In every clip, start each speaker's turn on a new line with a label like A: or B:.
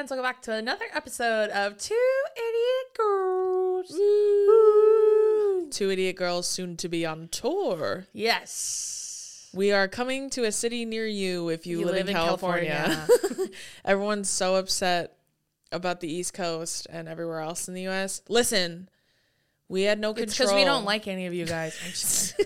A: Friends, welcome back to another episode of Two Idiot Girls.
B: Two idiot girls soon to be on tour.
A: Yes.
B: We are coming to a city near you if you,
A: You
B: live,
A: live
B: in
A: in
B: California. Everyone's so upset about the East Coast and everywhere else in the US. Listen, we had no control.
A: because we don't like any of you guys.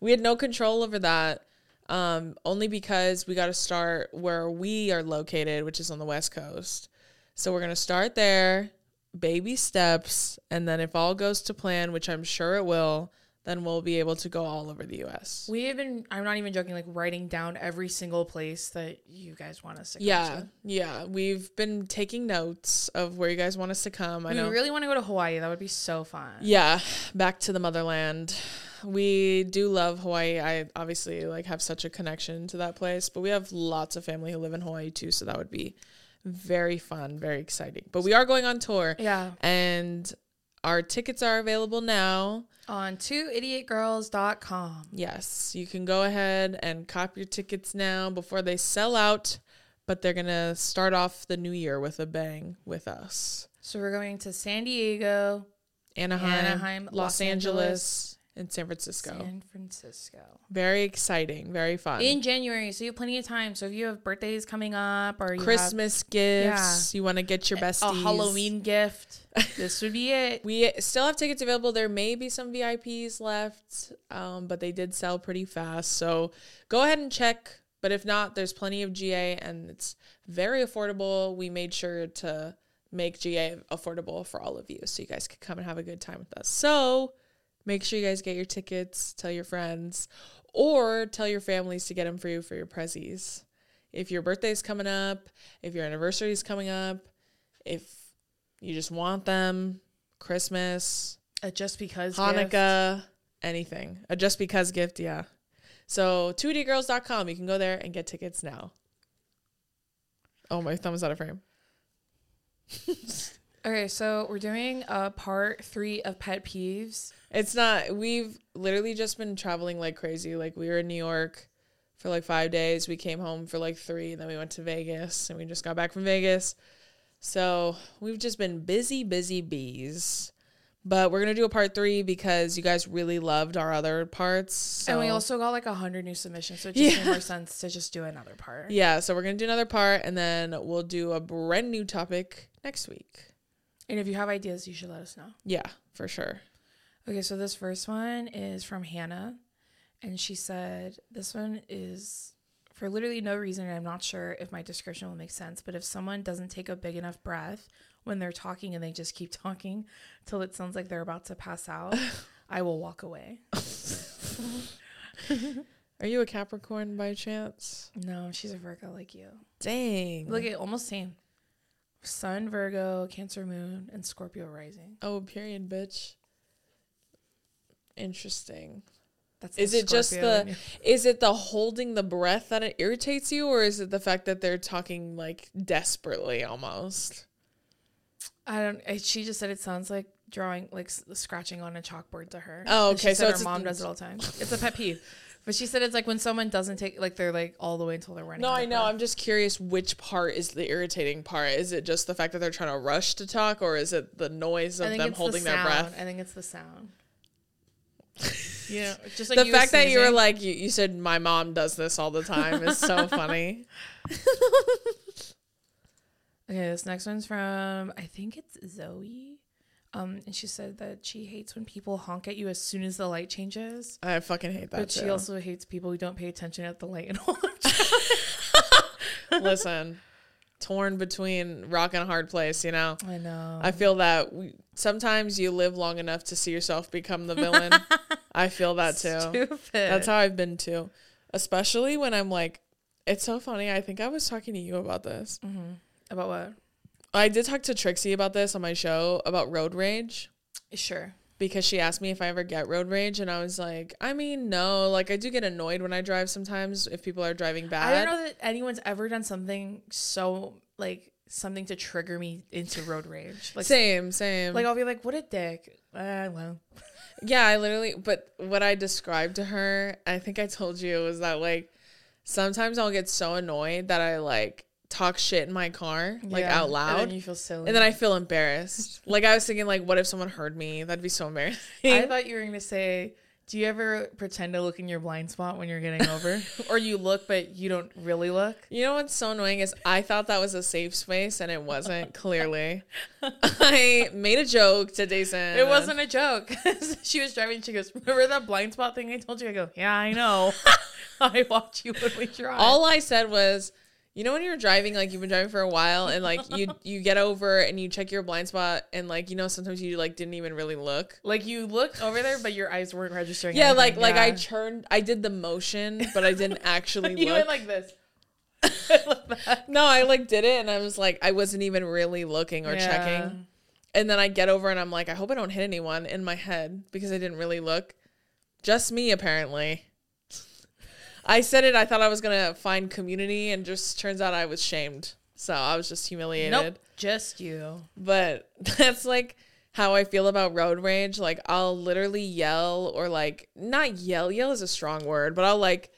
B: We had no control over that. Um, only because we got to start where we are located, which is on the West Coast. So we're gonna start there, baby steps, and then if all goes to plan, which I'm sure it will, then we'll be able to go all over the U.S.
A: we have been, I'm not even joking, like writing down every single place that you guys want us to go
B: yeah,
A: to.
B: yeah, we've been taking notes of where you guys want us to come. I
A: We
B: know.
A: really want to go to Hawaii. That would be so fun.
B: Yeah, back to the motherland. We do love Hawaii. I obviously like have such a connection to that place, but we have lots of family who live in Hawaii too, so that would be very fun, very exciting. But we are going on tour.
A: Yeah.
B: And our tickets are available now.
A: On twoidiotgirls.com.
B: Yes, you can go ahead and cop your tickets now before they sell out, but they're going to start off the new year with a bang with us.
A: So we're going to San Diego,
B: Anaheim,
A: Anaheim,
B: Los,
A: Los
B: Angeles,
A: Angeles,
B: and San Francisco.
A: San Francisco.
B: Very exciting, very fun.
A: in January, so you have plenty of time. So if you have birthdays coming up or you
B: Christmas gifts, you want to get your
A: have
B: besties.
A: a Halloween gift, this would be it.
B: We still have tickets available. There may be some VIPs left, um, but they did sell pretty fast. So go ahead and check. But if not, there's plenty of GA and it's very affordable. We made sure to make GA affordable for all of you so you guys could come and have a good time with us. So make sure you guys get your tickets, tell your friends, or tell your families to get them for you for your prezzies. If your birthday's coming up, if your anniversary is coming up, if you just want them, Christmas,
A: A just because gift.
B: Hanukkah, anything. A just because gift, yeah. So twoidiotgirls.com, you can go there and get tickets now. Oh, my thumb is out of frame.
A: Okay, so we're doing a part three of pet peeves.
B: It's not, we've literally just been traveling like crazy. Like, we were in New York for like five days. We came home for like three, and then we went to Vegas, and we just got back from Vegas. So we've just been busy, busy bees. But we're going to do a part three because you guys really loved our other parts. So.
A: And we also got like a hundred new submissions, so it just
B: Yeah.
A: made more sense to just do another part.
B: Yeah, so we're gonna do another part, and then we'll do a brand new topic next week.
A: And if you have ideas, you should let us know.
B: Yeah, for sure.
A: Okay, so this first one is from Hannah, and she said this one is for literally no reason. And I'm not sure if my description will make sense, but if someone doesn't take a big enough breath when they're talking and they just keep talking till it sounds like they're about to pass out, I will walk away.
B: Are you a Capricorn by chance?
A: No, she's a Virgo like you.
B: Dang.
A: Look at almost same. Sun, Virgo, Cancer, Moon, and Scorpio rising.
B: oh, period, bitch. Interesting.
A: That's
B: Is it just
A: Scorpio in
B: the is it the holding the breath that it irritates you, or is it the fact that they're talking like desperately almost?
A: I don't. She just said it sounds like drawing, like scratching on a chalkboard to her.
B: Oh, okay, so
A: her
B: it's-
A: mom does it all the time. It's a pet peeve. But she said it's like when someone doesn't take, like they're like all the way until they're running.
B: No,
A: out
B: I
A: of
B: know.
A: breath.
B: I'm just curious which part is the irritating part. Is it just the fact that they're trying to rush to talk, or is it the noise
A: I
B: of
A: think
B: them
A: it's
B: holding
A: the
B: their
A: sound.
B: breath?
A: I think it's the sound. Yeah, just like
B: the
A: you
B: fact that you were
A: sneezing.
B: like you, you said my mom does this all the time is so funny.
A: Okay, this next one's from I think it's Zoe. Um, and she said that she hates when people honk at you as soon as the light changes.
B: I fucking hate that.
A: But she also hates people who don't pay attention at the light and all.
B: listen, torn between rock and a hard place. You know,
A: I know.
B: I feel that we, sometimes you live long enough to see yourself become the villain. I feel that too.
A: Stupid.
B: That's how I've been too, especially when I'm like, it's so funny. I think I was talking to you about this.
A: About what?
B: I did talk to Trixie about this on my show about road rage.
A: Sure.
B: because she asked me if I ever get road rage, and I was like, I mean, no. Like, I do get annoyed when I drive sometimes if people are driving bad.
A: I don't know that anyone's ever done something so like something to trigger me into road rage. Like,
B: same, same.
A: like I'll be like, "What a dick." Uh, well,
B: yeah, I literally. But what I described to her, I think I told you, was that like sometimes I'll get so annoyed that I like talk shit in my car, like
A: yeah.
B: out loud.
A: and then you feel silly.
B: And then I feel embarrassed. like I was thinking, like, what if someone heard me? That'd be so embarrassing.
A: I thought you were going to say, "Do you ever pretend to look in your blind spot when you're getting over, or you look but you don't really look?"
B: You know what's so annoying is I thought that was a safe space and it wasn't. clearly, I made a joke to Jason.
A: It wasn't a joke. she was driving. She goes, "Remember that blind spot thing I told you?" I go, "Yeah, I know. I watch you when we drive."
B: All I said was, you know, when you're driving, like you've been driving for a while, and like you you get over and you check your blind spot, and like you know sometimes you like didn't even really look.
A: like you looked over there, but your eyes weren't registering.
B: Yeah, like
A: anything.
B: like I
A: Yeah.
B: turned, I did the motion, but I didn't actually
A: you went like this.
B: no, I like did it, and I was like, I wasn't even really looking or
A: Yeah.
B: checking. And then I get over and I'm like, I hope I don't hit anyone in my head because I didn't really look. Just me, apparently. I said it, I thought I was going to find community, and just turns out I was shamed. So I was just humiliated.
A: Nope, just you.
B: But that's like how I feel about road rage. Like, I'll literally yell, or like, not yell, yell is a strong word, but I'll like,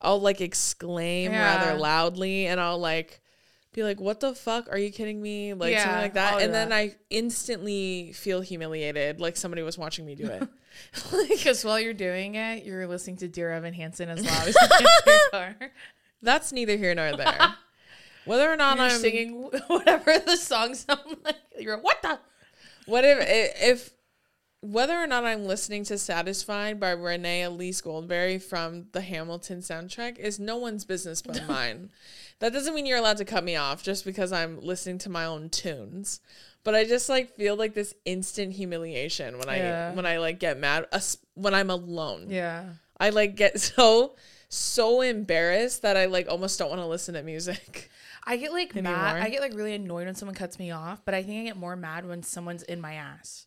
B: I'll like exclaim
A: Yeah.
B: rather loudly, and I'll like, be like, "What the fuck? Are you kidding me?" Like
A: Yeah,
B: something like that, and then. I instantly feel humiliated, like somebody was watching me do it.
A: Because while you're doing it, you're listening to Dear Evan Hansen as loud as you can your car.
B: That's neither here nor there. Whether or not
A: You're
B: I'm
A: singing whatever the song sounds like. You're what the?
B: what if if whether or not I'm listening to "Satisfied" by Renee Elise Goldsberry from the Hamilton soundtrack is no one's business but mine. That doesn't mean you're allowed to cut me off just because I'm listening to my own tunes. But I just like feel like this instant humiliation when I
A: Yeah.
B: when I like get mad uh, when I'm alone.
A: Yeah.
B: I like get so so embarrassed that I like almost don't want to listen to music.
A: I get like
B: Anymore.
A: mad. I get like really annoyed when someone cuts me off, but I think I get more mad when someone's in my ass.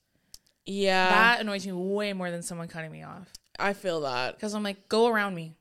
B: Yeah,
A: that annoys me way more than someone cutting me off.
B: I feel that.
A: Because I'm like, go around me.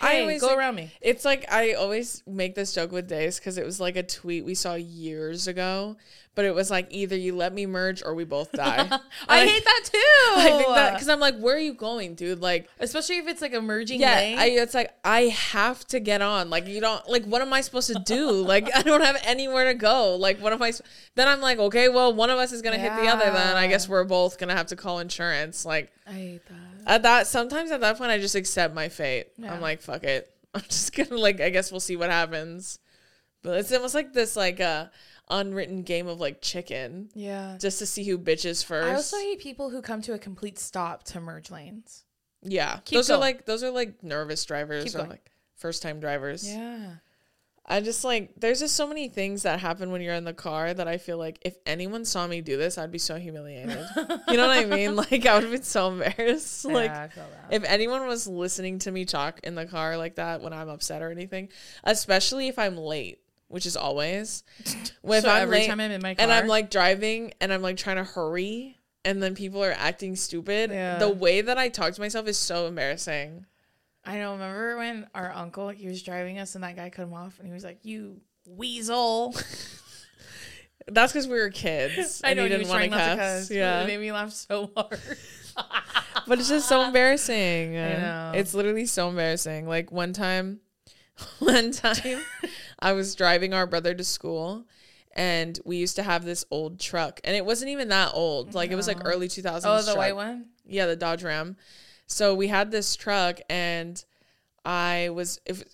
B: I always
A: go
B: think-
A: around me.
B: It's like I always make this joke with Days because it was like a tweet we saw years ago, but it was like either you let me merge or we both die.
A: I hate that too.
B: I think that because I'm like, where are you going, dude? Like,
A: especially if it's like a merging
B: yeah. I, it's like I have to get on. Like, you don't like. What am I supposed to do? like, I don't have anywhere to go. Like, what am I? Then I'm like, okay, well, one of us is gonna hit the other. Then I guess we're both gonna have to call insurance. Like,
A: I hate that.
B: At that sometimes at that point I just accept my fate.
A: Yeah.
B: I'm like, fuck it. I'm just gonna like I guess we'll see what happens. But it's almost like this like uh unwritten game of like chicken.
A: Yeah.
B: Just to see who bitches first.
A: I also hate people who come to a complete stop to merge lanes.
B: yeah.
A: Keep
B: those are like those are like nervous drivers
A: Keep
B: or
A: going.
B: like first time drivers.
A: Yeah.
B: I just like there's just so many things that happen when you're in the car that I feel like if anyone saw me do this, I'd be so humiliated. you know what I mean? Like I would have been so embarrassed. Like
A: yeah, that.
B: if anyone was listening to me talk in the car like that when I'm upset or anything, especially if I'm late, which is always. If
A: so
B: I'm
A: every
B: late
A: time I'm in my car,
B: and I'm like driving and I'm like trying to hurry and then people are acting stupid,
A: Yeah.
B: the way that I talk to myself is so embarrassing.
A: I don't remember when our uncle he was driving us and that guy cut him off and he was like, "You weasel."
B: That's because we were kids.
A: I know
B: he didn't want to cuss. Yeah.
A: it made me laugh so hard.
B: but it's just so embarrassing.
A: I know.
B: It's literally so embarrassing. Like one time, one time, I was driving our brother to school, and we used to have this old truck, and it wasn't even that old. Like it was like early two thousands.
A: oh, the white one.
B: Yeah, the Dodge Ram. So we had this truck and I was if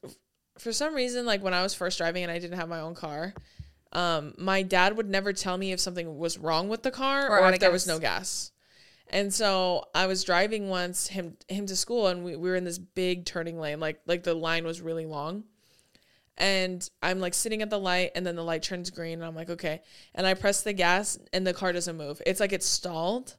B: for some reason like when I was first driving and I didn't have my own car, um my dad would never tell me if something was wrong with the car
A: Or
B: or, if there was no gas. And so I was driving once him him to school and we, we were in this big turning lane like like the line was really long. And I'm like sitting at the light and then the light turns green and I'm like okay. And I press the gas and the car doesn't move. It's like it's stalled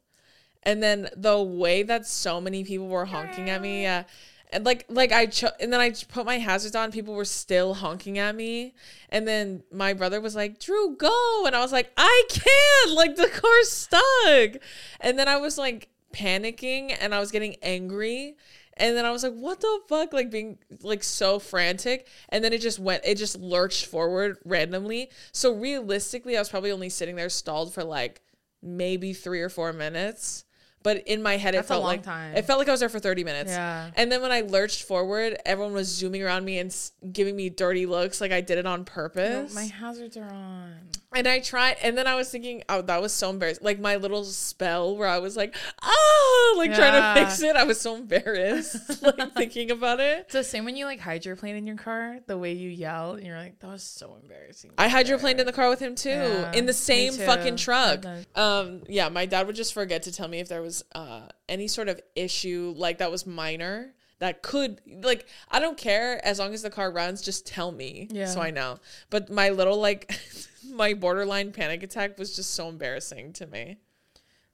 B: and then the way that so many people were honking at me yeah and like like I cho- and then I put my hazards on people were still honking at me and then my brother was like Drew go and I was like I can't like the car's stuck and then I was like panicking and I was getting angry and then I was like, what the fuck? Like being like so frantic. And then it just went, it just lurched forward randomly. So realistically, I was probably only sitting there stalled for like maybe three or four minutes. But in my head,
A: That's
B: it felt like
A: time.
B: it felt like I was there for 30 minutes.
A: Yeah.
B: And then when I lurched forward, everyone was zooming around me and s- giving me dirty looks like I did it on
A: No,
B: purpose.
A: my hazards are on.
B: And I tried, and then I was thinking, oh, that was so embarrassing. Like my little spell where I was like, oh, like trying to fix it. I was so embarrassed, like thinking about it.
A: It's the same when you like hydroplane in your car, the way you yell, and you're like, that was so embarrassing.
B: I hydroplaned in the car with him too,
A: Yeah,
B: in the same fucking truck. Um, yeah, my dad would just forget to tell me if there was uh any sort of issue like that was minor that could like I don't care as long as the car runs, just tell me
A: Yeah.
B: so I know. But my little like my borderline panic attack was just so embarrassing to me.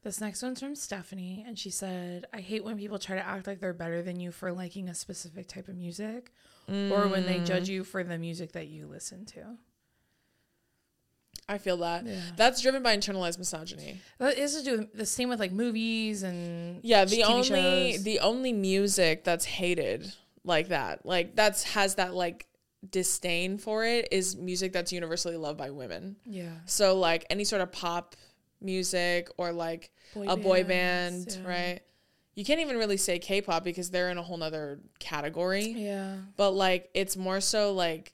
A: This next one's from Stephanie, and she said, I hate when people try to act like they're better than you for liking a specific type of music or when they
B: Mm.
A: judge you for the music that you listen to.
B: I feel that.
A: Yeah.
B: That's driven by internalized misogyny.
A: That is to do with the same with like movies and
B: Yeah, the
A: TV
B: only
A: shows.
B: the only music that's hated like that, like that's has that like disdain for it is music that's universally loved by women.
A: yeah
B: So like any sort of pop music or like
A: Boy
B: a boy band,
A: yeah.
B: right? You can't even really say K-pop because they're in a whole nother category.
A: yeah
B: But like it's more so like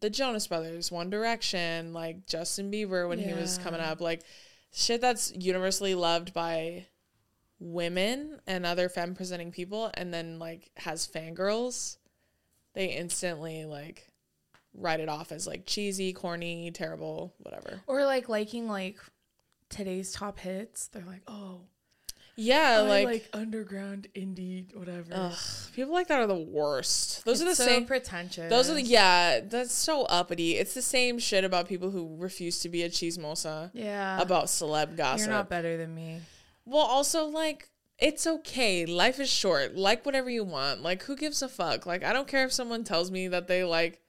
B: the Jonas Brothers, One Direction, like Justin Bieber when he was coming up, like shit that's universally loved by women and other femme presenting people and then like has fangirls, they instantly like write it off as like cheesy, corny, terrible, whatever.
A: or like liking like today's top hits. They're like, oh,
B: Yeah,
A: I
B: like,
A: like, underground indie whatever.
B: ugh, people like that are the worst. Those are the
A: so
B: same
A: pretentious.
B: Those are the yeah, that's so uppity. It's the same shit about people who refuse to be a chismosa
A: yeah.
B: about celeb gossip.
A: You're not better than me.
B: well, also like it's okay. Life is short. Like whatever you want. Like who gives a fuck? Like I don't care if someone tells me that they like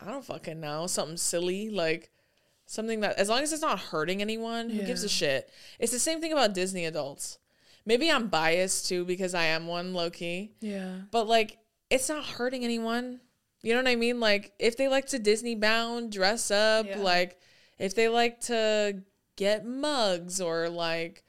B: I don't fucking know, something silly like something that as long as it's not hurting anyone, who gives a shit? It's the same thing about Disney adults. Maybe I'm biased too because I am one low key.
A: Yeah.
B: But like, it's not hurting anyone. You know what I mean? Like, if they like to Disney bound, dress up,
A: Yeah.
B: like, if they like to get mugs or like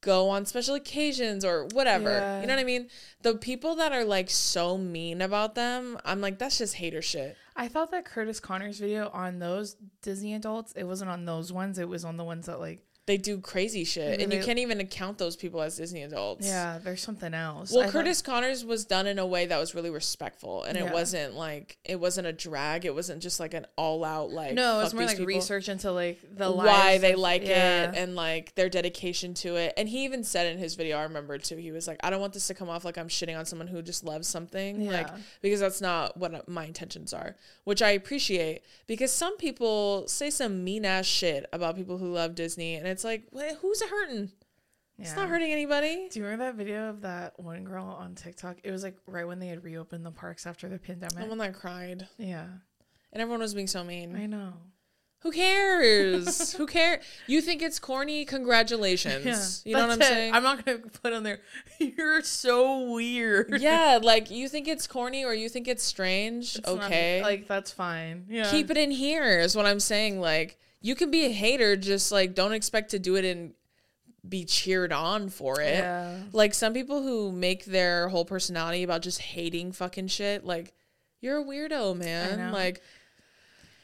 B: go on special occasions or whatever.
A: Yeah.
B: You know what I mean? The people that are like so mean about them, I'm like, that's just hater shit.
A: I thought that Kurtis Conner's video on those Disney adults, it wasn't on those ones. It was on the ones that like,
B: They do crazy shit. And you
A: They-
B: can't even account those people as Disney adults.
A: yeah, there's something else.
B: Well,
A: I thought-
B: Kurtis Conners was done in a way that was really respectful, and
A: Yeah.
B: it wasn't like it wasn't a drag. It wasn't just like an all out like.
A: no, it's
B: fuck
A: more like
B: people.
A: research into like the
B: why they
A: of-
B: like
A: yeah.
B: it and like their dedication to it. And he even said in his video, I remember too, he was like, I don't want this to come off like I'm shitting on someone who just loves something. Like, because that's not what my intentions are, which I appreciate. Because some people say some mean ass shit about people who love Disney. And it's like, who's it hurting? It's
A: Yeah.
B: not hurting anybody.
A: Do you remember that video of that one girl on TikTok? It was like right when they had reopened the parks after the pandemic.
B: Someone that cried.
A: yeah,
B: And everyone was being so mean.
A: I know.
B: Who cares? Who cares? You think it's corny? Congratulations. You know what I'm
A: that's it.
B: saying?
A: I'm not gonna put on there. You're so weird.
B: yeah, like you think it's corny or you think it's strange.
A: It's not-
B: okay.
A: like that's fine. Yeah,
B: Keep it in here is what I'm saying. Like you can be a hater, just like don't expect to do it and be cheered on for it.
A: Yeah.
B: Like some people who make their whole personality about just hating fucking shit, like you're a weirdo, man. Like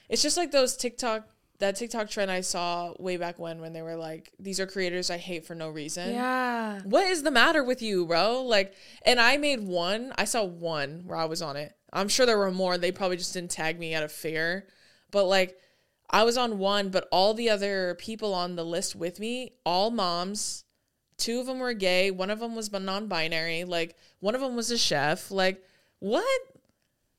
B: it's just like those TikTok that TikTok trend I saw way back when when they were like, these are creators I hate for no reason.
A: Yeah.
B: What is the matter with you, bro? Like, and I made one. I saw one where I was on it. I'm sure there were more. They probably just didn't tag me out of fear. But like, I was on one, but all the other people on the list with me, all moms. Two of them were gay. One of them was non-binary. Like, one of them was a chef. Like, what?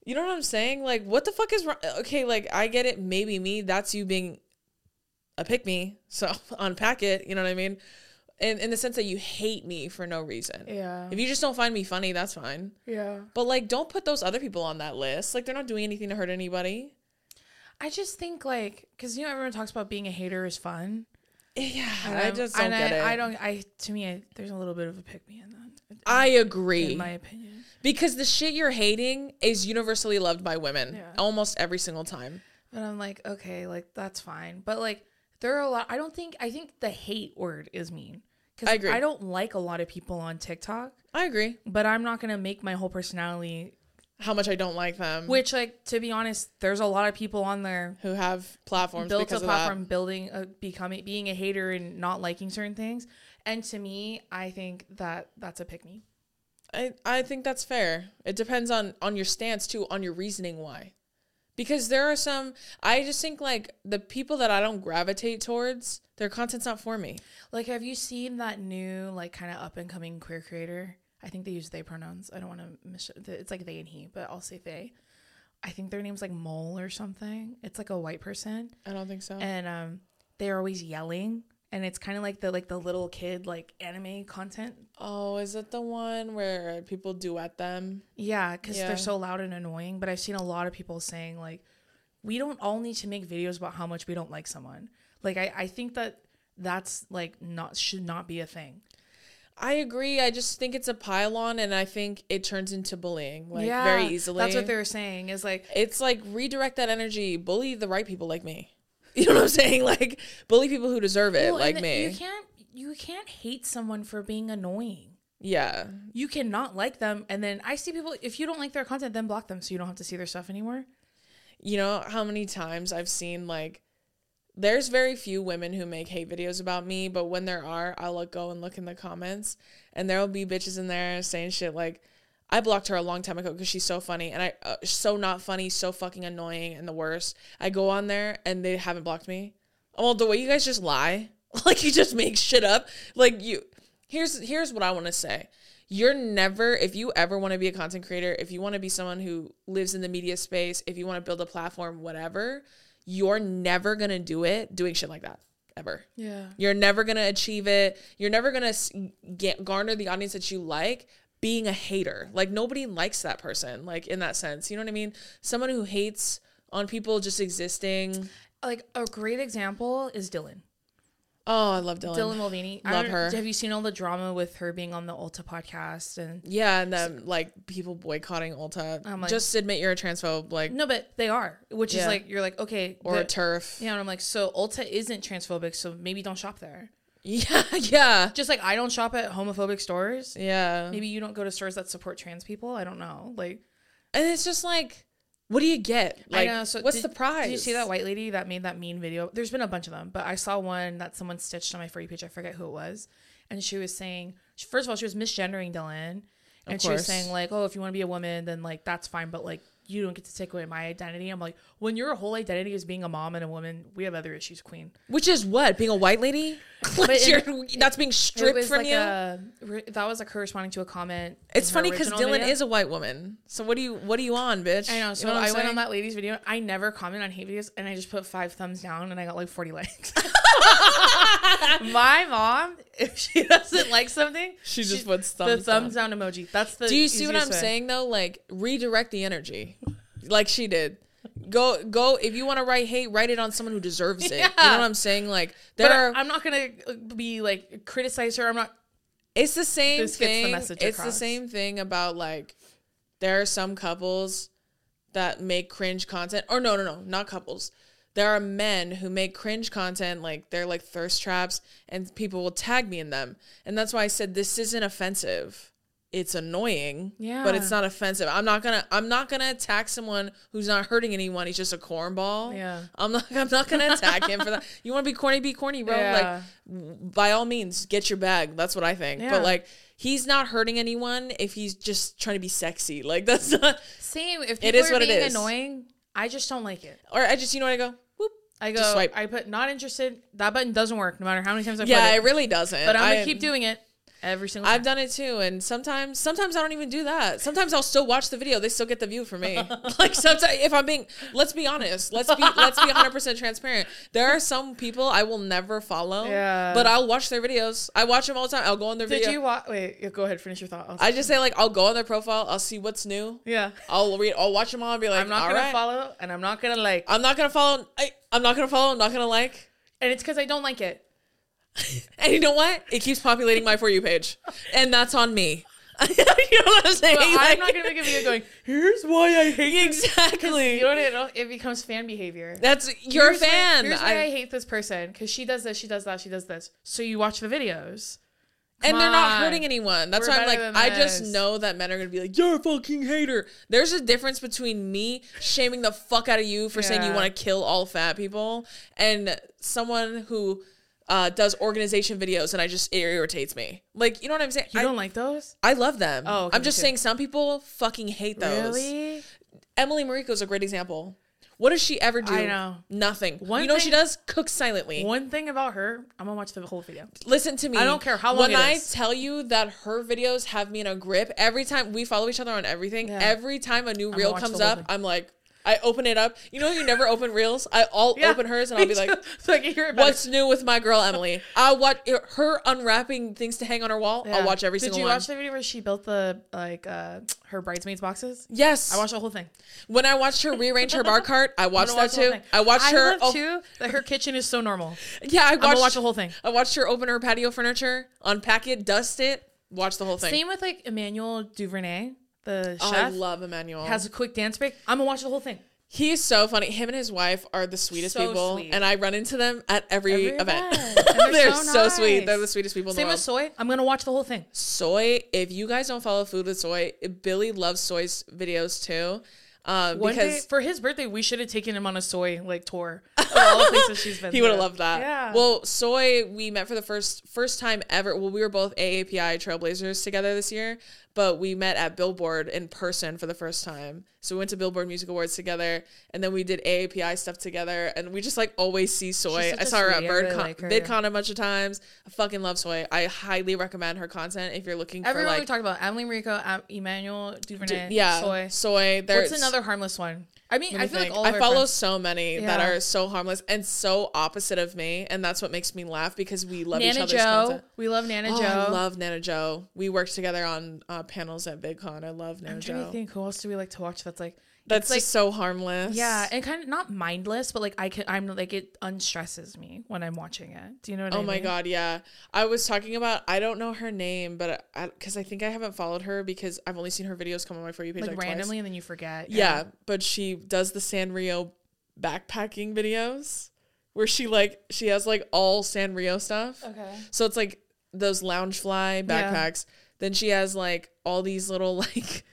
B: You know what I'm saying? Like, what the fuck is wrong? Okay, like I get it. Maybe me. That's you being a pick me. So unpack it. You know what I mean? In in the sense that you hate me for no reason.
A: Yeah.
B: If you just don't find me funny, that's fine.
A: Yeah.
B: But like, don't put those other people on that list. Like, they're not doing anything to hurt anybody.
A: I just think like because you know everyone talks about being a hater is fun.
B: Yeah,
A: And
B: I just don't
A: and
B: get
A: I,
B: it.
A: I don't. I to me, I, there's a little bit of a pick me in that.
B: I agree.
A: in my opinion.
B: because the shit you're hating is universally loved by women
A: Yeah.
B: almost every single time.
A: But I'm like, okay, like that's fine. But like, there are a lot. I don't think. I think the hate word is mean. Because
B: I agree.
A: I don't like a lot of people on TikTok,
B: I agree.
A: but I'm not gonna make my whole personality.
B: How much I don't like them.
A: Which, like, to be honest, there's a lot of people on there
B: who have platforms
A: built a platform, building, a, becoming, being a hater and not liking certain things. And to me, I think that that's a pick me.
B: I, I think that's fair. It depends on on your stance too, on your reasoning why. Because there are some I just think like the people that I don't gravitate towards, their content's not for me.
A: Like, have you seen that new, like, kind of up and coming queer creator? I think they use they pronouns. I don't want to miss it. It's like they and he, but I'll say they. I think their name's like Mole or something. It's like a white person,
B: I don't think so.
A: and um, they're always yelling, and it's kind of like the like the little kid like anime content.
B: oh, is it the one where people duet them?
A: Yeah, because
B: Yeah.
A: they're so loud and annoying. But I've seen a lot of people saying like, we don't all need to make videos about how much we don't like someone. Like, I I think that that's like not should not be a thing.
B: I agree. I just think it's a pylon and I think it turns into bullying like very easily.
A: That's what they were saying is like
B: it's like redirect that energy, bully the right people like me. You know what I'm saying? Like bully people who deserve it,
A: well,
B: like me.
A: You can't you can't hate someone for being annoying.
B: yeah.
A: You cannot like them and then I see people if you don't like their content then block them so you don't have to see their stuff anymore.
B: You know how many times I've seen like there's very few women who make hate videos about me, but when there are, I'll go and look in the comments and there'll be bitches in there saying shit like I blocked her a long time ago because she's so funny and I uh, so not funny, so fucking annoying and the worst. I go on there and they haven't blocked me. Well, the way you guys just lie, like you just make shit up. Like you, here's here's what I want to say. You're never, if you ever want to be a content creator, if you want to be someone who lives in the media space, if you want to build a platform, whatever, you're never gonna do it doing shit like that ever.
A: Yeah.
B: You're never gonna achieve it. You're never gonna get garner the audience that you like being a hater. Like nobody likes that person. Like in that sense, you know what I mean? Someone who hates on people just existing.
A: Like a great example is Dylan.
B: Oh, I love Dylan.
A: Dylan Mulvaney. I
B: Love her.
A: Have you seen all the drama with her being on the Ulta podcast and
B: Yeah, and then like people boycotting Ulta.
A: I'm like-
B: just admit you're a transphobe, like
A: No, but they are, which is
B: Yeah.
A: like you're like okay,
B: or a
A: the-
B: turf.
A: yeah, and I'm like so Ulta isn't transphobic, so maybe don't shop there.
B: Yeah, yeah,
A: Just like I don't shop at homophobic stores.
B: yeah.
A: Maybe you don't go to stores that support trans people. I don't know. Like
B: And it's just like, what do you get? Like,
A: I know. So
B: what's
A: did-
B: the prize?
A: Did you see that white lady that made that mean video? There's been a bunch of them, but I saw one that someone stitched on my for you page. I forget who it was, and she was saying, first of all, she was misgendering Dylan, and she was saying like, oh, if you want to be a woman, then like that's fine, but like you don't get to take away my identity. I'm like, when your whole identity is being a mom and a woman, we have other issues, queen.
B: Which is what being a white lady?
A: it-
B: that's being
A: It
B: stripped
A: was
B: from
A: like
B: you.
A: a that was like her responding to a comment.
B: it's funny because Dylan
A: video.
B: is a white woman. So what do you what are you on, bitch?
A: I know.
B: You
A: So
B: I'm
A: I went on that lady's video. I never comment on hate videos, and I just put five thumbs down, and I got like forty likes. My mom, if she doesn't like something,
B: She just puts
A: the
B: thumbs
A: thumbs down. emoji. That's the.
B: Do you see what I'm
A: way.
B: saying though? Like redirect the energy, like she did. Go go if you want to write hate, write it on someone who deserves it. You know what I'm saying? Like there
A: But
B: are.
A: I'm not gonna uh, be like criticize her. I'm not.
B: It's the same
A: This gets the
B: thing.
A: message
B: it's the same thing about like there are some couples that make cringe content. Or no, no, no, not couples. There are men who make cringe content like they're like thirst traps and people will tag me in them. And that's why I said this isn't offensive. it's annoying, yeah. but it's not offensive. I'm not gonna I'm not gonna attack someone who's not hurting anyone. He's just a cornball.
A: Yeah.
B: I'm not I'm not gonna attack him for that. You want to be corny, be corny, bro.
A: Yeah.
B: Like by all means, get your bag. That's what I think.
A: Yeah.
B: But like he's not hurting anyone if he's just trying to be sexy. Like that's not.
A: Same. If
B: It
A: people
B: is
A: are
B: what it
A: being
B: is.
A: annoying, I just don't like it.
B: Or I just you know what I go.
A: I go.
B: Just swipe.
A: I put not interested. That button doesn't work no matter how many times I
B: Yeah,
A: put
B: it
A: it.
B: really doesn't.
A: But I'm gonna
B: I-
A: keep doing it every single time.
B: I've done it too, and sometimes, sometimes I don't even do that. Sometimes I'll still watch the video; they still get the view for me. like sometimes, if I'm being, let's be honest, let's be, let's be 100 percent transparent. There are some people I will never follow,
A: Yeah.
B: but I'll watch their videos. I watch them all the time. I'll go on their
A: Did
B: video.
A: you watch? Wait, go ahead. Finish your thought. I'll-
B: I just say like I'll go on their profile. I'll see what's new.
A: yeah.
B: I'll read. I'll watch them all and be like,
A: I'm not gonna
B: right.
A: follow, and I'm not gonna like,
B: I'm not gonna follow. I, I'm not gonna follow. I'm not gonna like.
A: and it's because I don't like it.
B: And you know what? It keeps populating my for you page, and that's on me. you know what I'm saying?
A: I'm not gonna make a video going. Here's why I hate.
B: exactly.
A: You know what? It, it becomes fan behavior.
B: That's you're
A: Here's
B: a
A: why-
B: fan.
A: here's why I,
B: I-
A: hate this person because she does this, she does that, she does this. So you watch the videos.
B: and they're not
A: on.
B: hurting anyone. That's
A: We're
B: why I'm like, I just know that men are gonna be like, "You're a fucking hater." There's a difference between me shaming the fuck out of you for saying you want to kill all fat people, and someone who uh, does organization videos, and I just it irritates me. Like, you know what I'm saying?
A: You
B: I,
A: don't like those?
B: I love them.
A: Oh, okay,
B: I'm just saying some people fucking hate those.
A: Really?
B: Emily Mariko is a great example. What does she ever do?
A: I know.
B: Nothing.
A: One
B: you know what she does? Cook silently.
A: One thing about her, I'm gonna watch the whole video.
B: Listen to me.
A: I don't care how long
B: When I
A: is.
B: tell you that her videos have me in a grip, every time we follow each other on everything,
A: Yeah.
B: every time a new reel comes up. I'm like, I open it up. You know, you never open reels. I I'll
A: Yeah,
B: open hers and I'll be like,
A: so I can hear it
B: "What's new with my girl Emily?" I'll watch her unwrapping things to hang on her wall. I'll watch every single.
A: Did
B: single
A: you
B: one.
A: watch the video where she built the like uh her bridesmaids boxes?
B: yes,
A: I watched the whole thing.
B: when I watched her rearrange her bar cart. I watched that
A: watch
B: too. I watched
A: I
B: her.
A: love
B: oh,
A: too that her kitchen is so normal.
B: yeah, I watched.
A: watch the whole thing.
B: I watched her open her patio furniture, unpack it, dust it, watch the whole thing.
A: Same with like Emmanuel Duverneau, the
B: Oh, I
A: chef.
B: love Emmanuel.
A: has a quick dance break. I'm gonna watch the whole thing.
B: He's so funny. Him and his wife are the sweetest
A: So
B: people,
A: sweet.
B: and I run into them at every,
A: Every
B: event.
A: event. And
B: they're
A: they're
B: so,
A: so
B: sweet.
A: nice.
B: They're the sweetest people in
A: Same
B: the
A: with
B: world.
A: soy. I'm gonna watch the whole thing.
B: soy. If you guys don't follow Food with Soy, Billy loves soy's videos too. Uh,
A: One day
B: because
A: for his birthday, we should have taken him on a soy like tour all the places she's been.
B: he would have
A: to.
B: loved that.
A: Yeah.
B: Well, Soy, we met for the first first time ever. Well, we were both AAPI Trailblazers together this year, but we met at Billboard in person for the first time. So we went to Billboard Music Awards together, and then we did AAPI stuff together, and we just like always see Soy. I saw her at
A: sweetie. Really like her.
B: VidCon a bunch of times. I fucking love Soy. I highly recommend her content if you're looking
A: Everyone
B: for
A: we talked about Emily Mariko, um, Emmanuel Duverneau,
B: yeah,
A: soy.
B: Soy. There's
A: What's another harmless one? I mean, I feel
B: think.
A: like all
B: I follow
A: friends-
B: so many that are so harmless and so opposite of me, and that's what makes me laugh because we love each
A: Nana
B: other's
A: Joe.
B: content.
A: We love Nana
B: Oh,
A: Joe.
B: I love Nana Joe. We worked together on uh, panels at VidCon. I love Nana
A: I'm trying
B: Joe.
A: to think who else do we like to watch that's like
B: That's
A: like
B: so harmless.
A: yeah, and kind of not mindless, but like I can I'm like it unstresses me when I'm watching it. Do you know what oh I
B: Oh
A: mean?
B: my god, yeah. I was talking about. I don't know her name, but because I, think I haven't followed her because I've only seen her videos come on my for you page
A: Like,
B: like, twice.
A: randomly, and then you forget.
B: Yeah, but she does the Sanrio backpacking videos where she like she has like all Sanrio stuff.
A: Okay.
B: So it's like those Loungefly backpacks. Then she has like all these little like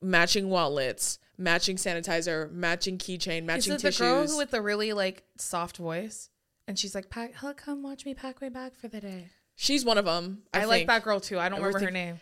B: matching wallets, matching sanitizer, matching keychain, matching Is
A: it the girl
B: tissues.
A: who with the really like soft voice? And she's like, "Pack, huh, come watch me pack my bag for the day."
B: She's one of them. I,
A: I, like that girl too. I don't remember her name.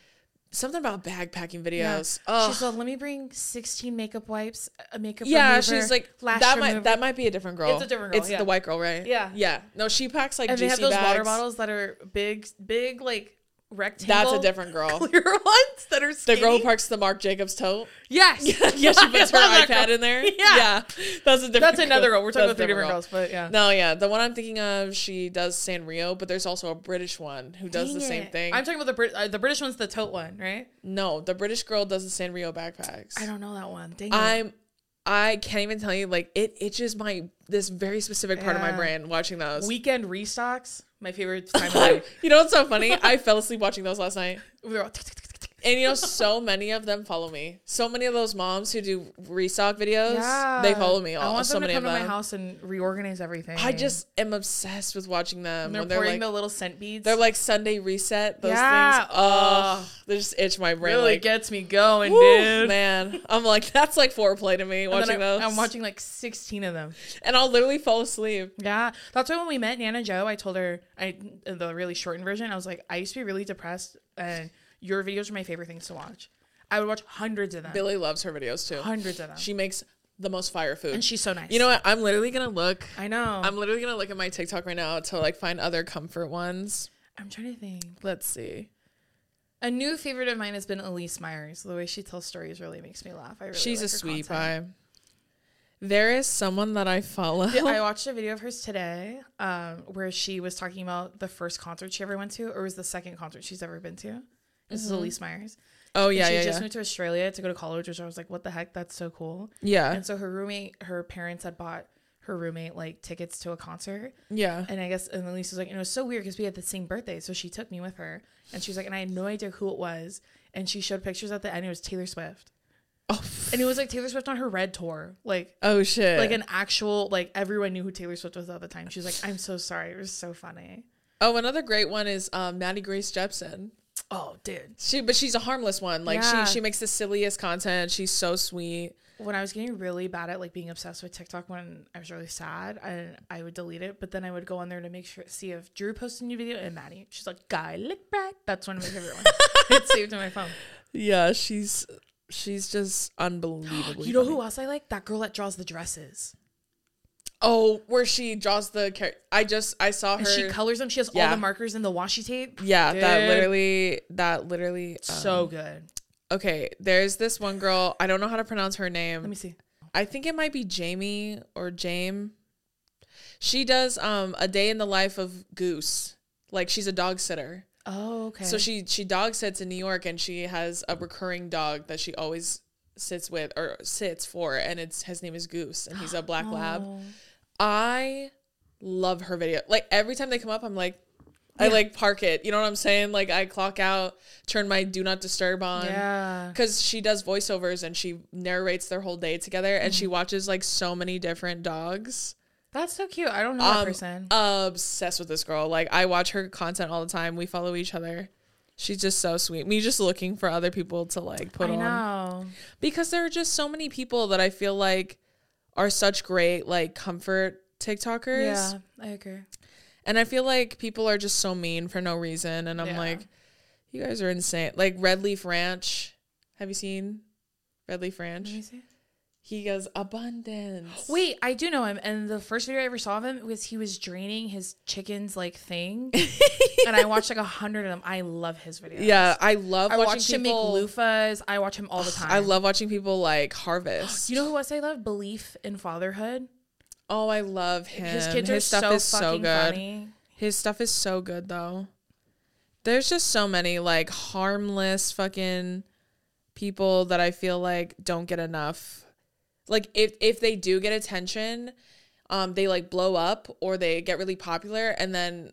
B: Something about backpacking
A: Yeah.
B: videos. Oh,
A: She's like, "Let me bring 16 makeup wipes, a makeup
B: yeah,
A: remover,
B: she's like that might that might be a different girl.
A: It's a different girl,
B: It's
A: yeah.
B: the white girl, right?
A: Yeah.
B: yeah. No, she packs like
A: and they have those water bottles that are big, big like rectangle.
B: That's a different girl.
A: clear ones that are
B: The girl who parks the Marc Jacobs tote.
A: Yes.
B: yeah, she puts her
A: I love that
B: iPad in there.
A: Yeah. yeah.
B: that's a different.
A: That's another girl. We're talking
B: That's
A: about three different girls, but yeah.
B: No, yeah, the one I'm thinking of, she does Sanrio, but there's also a British one who does the
A: Dang
B: same
A: it.
B: thing.
A: I'm talking about the Brit- uh, the British one's the tote one, right?
B: no, the British girl does the Sanrio backpacks.
A: I don't know that one. Dang it.
B: I'm. I can't even tell you. Like it itches my this very specific part of my brain watching those.
A: Weekend restocks. My favorite time of day.
B: you know what's so funny? I fell asleep watching those last night.
A: They're all tick, tick, tick, tick, tick.
B: And you know, so many of them follow me. So many of those moms who do restock videos, they follow me.
A: I
B: All
A: want
B: so
A: them
B: many
A: to come
B: of
A: to
B: them.
A: my house and reorganize everything.
B: I just am obsessed with watching them.
A: and they're
B: when they're
A: pouring
B: like,
A: the little scent beads.
B: they're like Sunday reset. Those
A: Yeah.
B: things. Oh, they just itch my brain.
A: really
B: like,
A: gets me going,
B: woo,
A: dude.
B: man. I'm like, that's like foreplay to me
A: And
B: watching
A: I,
B: those.
A: I'm watching like 16 of them.
B: and I'll literally fall asleep.
A: Yeah, that's why when we met Nana Joe, I told her I the really shortened version. I was like, I used to be really depressed, and your videos are my favorite things to watch. I would watch hundreds of them,
B: Billy loves her videos too.
A: hundreds of them,
B: She makes the most fire food.
A: and she's so nice.
B: you know what? I'm literally gonna look.
A: I know.
B: I'm literally gonna look at my TikTok right now to like find other comfort ones.
A: I'm trying to think.
B: Let's see.
A: A new favorite of mine has been Elyse Myers. The way she tells stories really makes me laugh. I really
B: She's
A: like
B: a sweet pie. There is someone that I follow.
A: I watched a video of hers today, um, where she was talking about the first concert she ever went to, or was the second concert she's ever been to. This is Elyse Myers.
B: oh Mm-hmm. yeah,
A: she
B: yeah,
A: just
B: yeah.
A: moved to Australia to go to college, which I was like, what the heck? That's so cool.
B: Yeah,
A: And so her roommate, her parents had bought her roommate like tickets to a concert.
B: yeah.
A: And I guess, and Elyse was like, and it was so weird because we had the same birthday. So she took me with her. And she was like, and I had no idea who it was. And she showed pictures at the end. It was Taylor Swift.
B: Oh,
A: And it was like Taylor Swift on her red tour. Like,
B: oh shit.
A: like an actual, like everyone knew who Taylor Swift was at the time. She was like, I'm so sorry. It was so funny.
B: oh, another great one is um, Maddie Grace Jepsen.
A: Oh, dude.
B: She, but she's a harmless one. Like
A: Yeah.
B: she, she makes the silliest content. She's so sweet.
A: when I was getting really bad at like being obsessed with TikTok when I was really sad, I I would delete it, but then I would go on there to make sure see if Drew posted a new video and Maddie. She's like, "Guy lick brat." That's one of my favorite ones. it's saved on my phone.
B: Yeah, she's she's just unbelievably.
A: You know
B: funny.
A: who else I like? That girl that draws the dresses.
B: Oh, where she draws the. Char- I just I saw her.
A: And she colors them. She has all
B: Yeah.
A: the markers in the washi tape.
B: yeah, that
A: Dude.
B: literally. That literally. um,
A: so good.
B: okay. There's this one girl. I don't know how to pronounce her name.
A: Let me see.
B: I think it might be Jamie or Jame. She does um a day in the life of Goose. Like she's a dog sitter.
A: Oh, okay.
B: So she she dog sits in New York and she has a recurring dog that she always sits with or sits for and it's his name is Goose and he's a black lab. I love her video. Like every time they come up I'm like I like park it. You know what I'm saying? Like I clock out, turn my do not disturb on
A: Yeah.
B: because she does voiceovers and she narrates their whole day together and
A: Mm-hmm.
B: she watches like so many different dogs.
A: That's so cute. I don't know that
B: Um,
A: person.
B: Obsessed with this girl. Like I watch her content all the time. We follow each other. She's just so sweet. Me just looking for other people to like put
A: I
B: on
A: know.
B: because there are just so many people that I feel like are such great like comfort TikTokers.
A: Yeah, I agree.
B: And I feel like people are just so mean for no reason. And I'm
A: Yeah.
B: like, you guys are insane. Like Red Leaf Ranch. Have you seen Red Leaf Ranch?
A: Let me see.
B: He goes abundance.
A: Wait, I do know him. And the first video I ever saw of him was he was draining his chickens like thing. and I watched like a hundred of them. I love his videos.
B: Yeah, I love
A: I
B: watching
A: watched him make loofahs. I watch him all the time.
B: I love watching people like harvest.
A: You know who else I love? Belief in fatherhood.
B: Oh, I love him.
A: His kids
B: His
A: are
B: stuff
A: so
B: is so
A: fucking
B: good.
A: funny.
B: His stuff is so good though. There's just so many like harmless fucking people that I feel like don't get enough. Like if if they do get attention, um they like blow up or they get really popular and then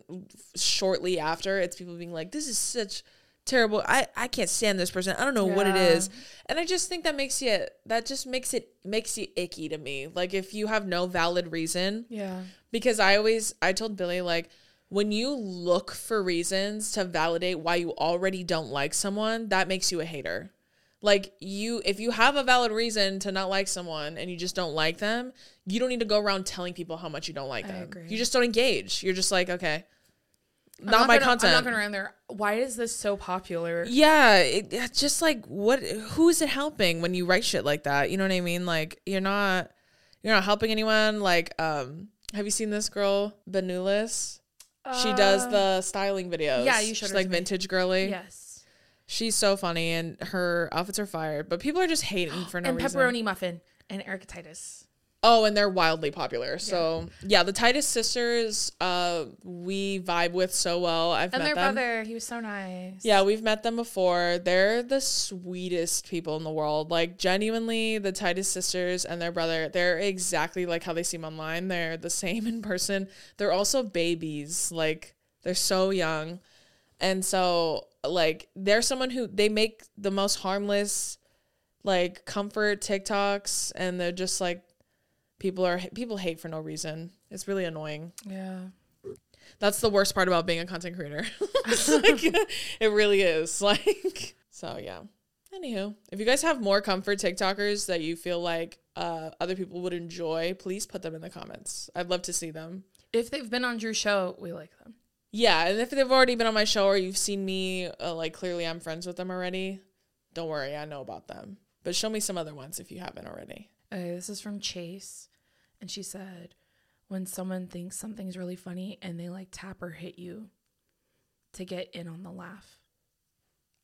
B: shortly after it's people being like this is such terrible. I I can't stand this person. I don't know what it is And I just think that makes you that just makes it makes you icky to me. Like if you have no valid reason
A: Yeah.
B: because I always I told Billy like when you look for reasons to validate why you already don't like someone, that makes you a hater. Like you if you have a valid reason to not like someone and you just don't like them, you don't need to go around telling people how much you don't like
A: I
B: them.
A: agree.
B: You just don't engage. You're just like, okay.
A: I'm
B: Not, my
A: gonna,
B: content.
A: I'm not gonna run there. Why is this so popular?
B: Yeah, it, it's just like what who is it helping when you write shit like that? You know what I mean? Like you're not you're not helping anyone. Like um have you seen this girl, Benulis? She does
A: Uh,
B: the styling videos.
A: yeah, you showed
B: She's like
A: me.
B: vintage girly.
A: Yes.
B: She's so funny and her outfits are fired, but people are just hating for no
A: and
B: reason.
A: pepperoni muffin and Erica Titus.
B: Oh, and they're wildly popular. So yeah, the Titus sisters, uh, we vibe with so well. I've
A: And
B: met
A: their
B: them.
A: brother, he was so nice.
B: Yeah, we've met them before. They're the sweetest people in the world. Like genuinely, the Titus sisters and their brother, they're exactly like how they seem online. They're the same in person. They're also babies. Like they're so young. And so like they're someone who they make the most harmless like comfort TikToks and they're just like people are people hate for no reason. It's really annoying.
A: Yeah.
B: That's the worst part about being a content creator. It's like, it really is. Like so yeah. Anywho, if you guys have more comfort TikTokers that you feel like uh, other people would enjoy, please put them in the comments. I'd love to see them.
A: If they've been on Drew's show, we like them.
B: Yeah, and if they've already been on my show or you've seen me, uh, like clearly I'm friends with them already, don't worry, I know about them. But show me some other ones if you haven't already.
A: Okay, this is from Chase. And she said, when someone thinks something's really funny and they like tap or hit you to get in on the laugh.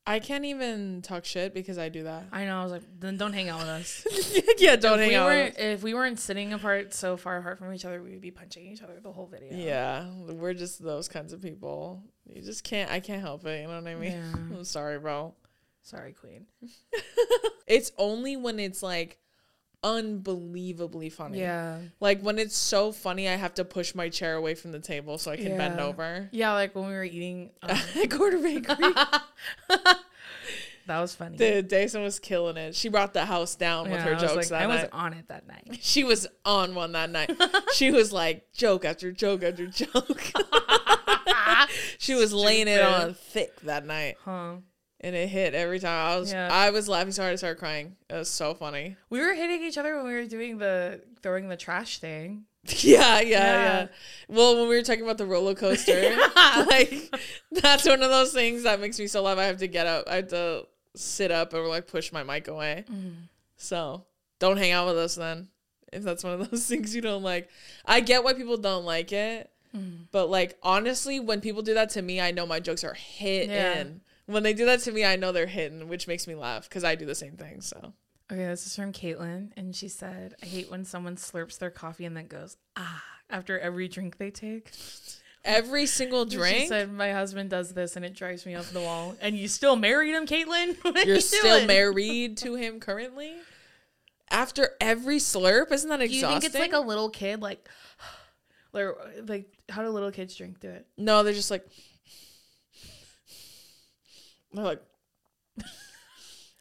B: I can't even talk shit because I do that.
A: I know. I was like, then don't hang out with us.
B: yeah, don't
A: if
B: hang
A: we
B: out.
A: weren't,
B: with us.
A: if we weren't sitting apart so far apart from each other, we would be punching each other the whole video.
B: Yeah, we're just those kinds of people. You just can't. I can't help it. You know what I mean?
A: Yeah.
B: I'm sorry, bro.
A: Sorry, Queen.
B: It's only when it's like unbelievably funny.
A: Yeah.
B: Like when it's so funny, I have to push my chair away from the table so I can bend over.
A: Yeah, like when we were eating. Um,
B: At Quarter Bakery.
A: that was funny.
B: Dude, Dason was killing it. She brought the house down with her
A: I
B: jokes
A: like,
B: that
A: I was on it that night.
B: She was on one that night. she was like joke after joke after joke. she was laying it on thick that night,
A: Huh.
B: And it hit every time. I was
A: Yeah.
B: I was laughing so hard I started crying. It was so funny.
A: We were hitting each other when we were doing the throwing the trash thing.
B: Yeah, yeah, yeah,
A: Yeah.
B: Well, when we were talking about the roller coaster, like that's one of those things that makes me so laugh. I have to get up. I have to sit up or like push my mic away. Mm-hmm. So don't hang out with us then. If that's one of those things you don't like. I get why people don't like it. Mm-hmm. But like honestly, when people do that to me, I know my jokes are hitting.
A: Yeah.
B: When they do that to me, I know they're hitting, which makes me laugh because I do the same thing. So
A: Okay, this is from Caitlin, and she said, "I hate when someone slurps their coffee and then goes ah after every drink they take."
B: every single drink.
A: She said, "My husband does this, and it drives me up the wall." And you still married him, Caitlin? What
B: you're
A: you
B: still
A: doing?
B: married to him currently. After every slurp, isn't that
A: Do you think it's like a little kid, like, like, like how do little kids drink? Do it.
B: no, they're just like they're like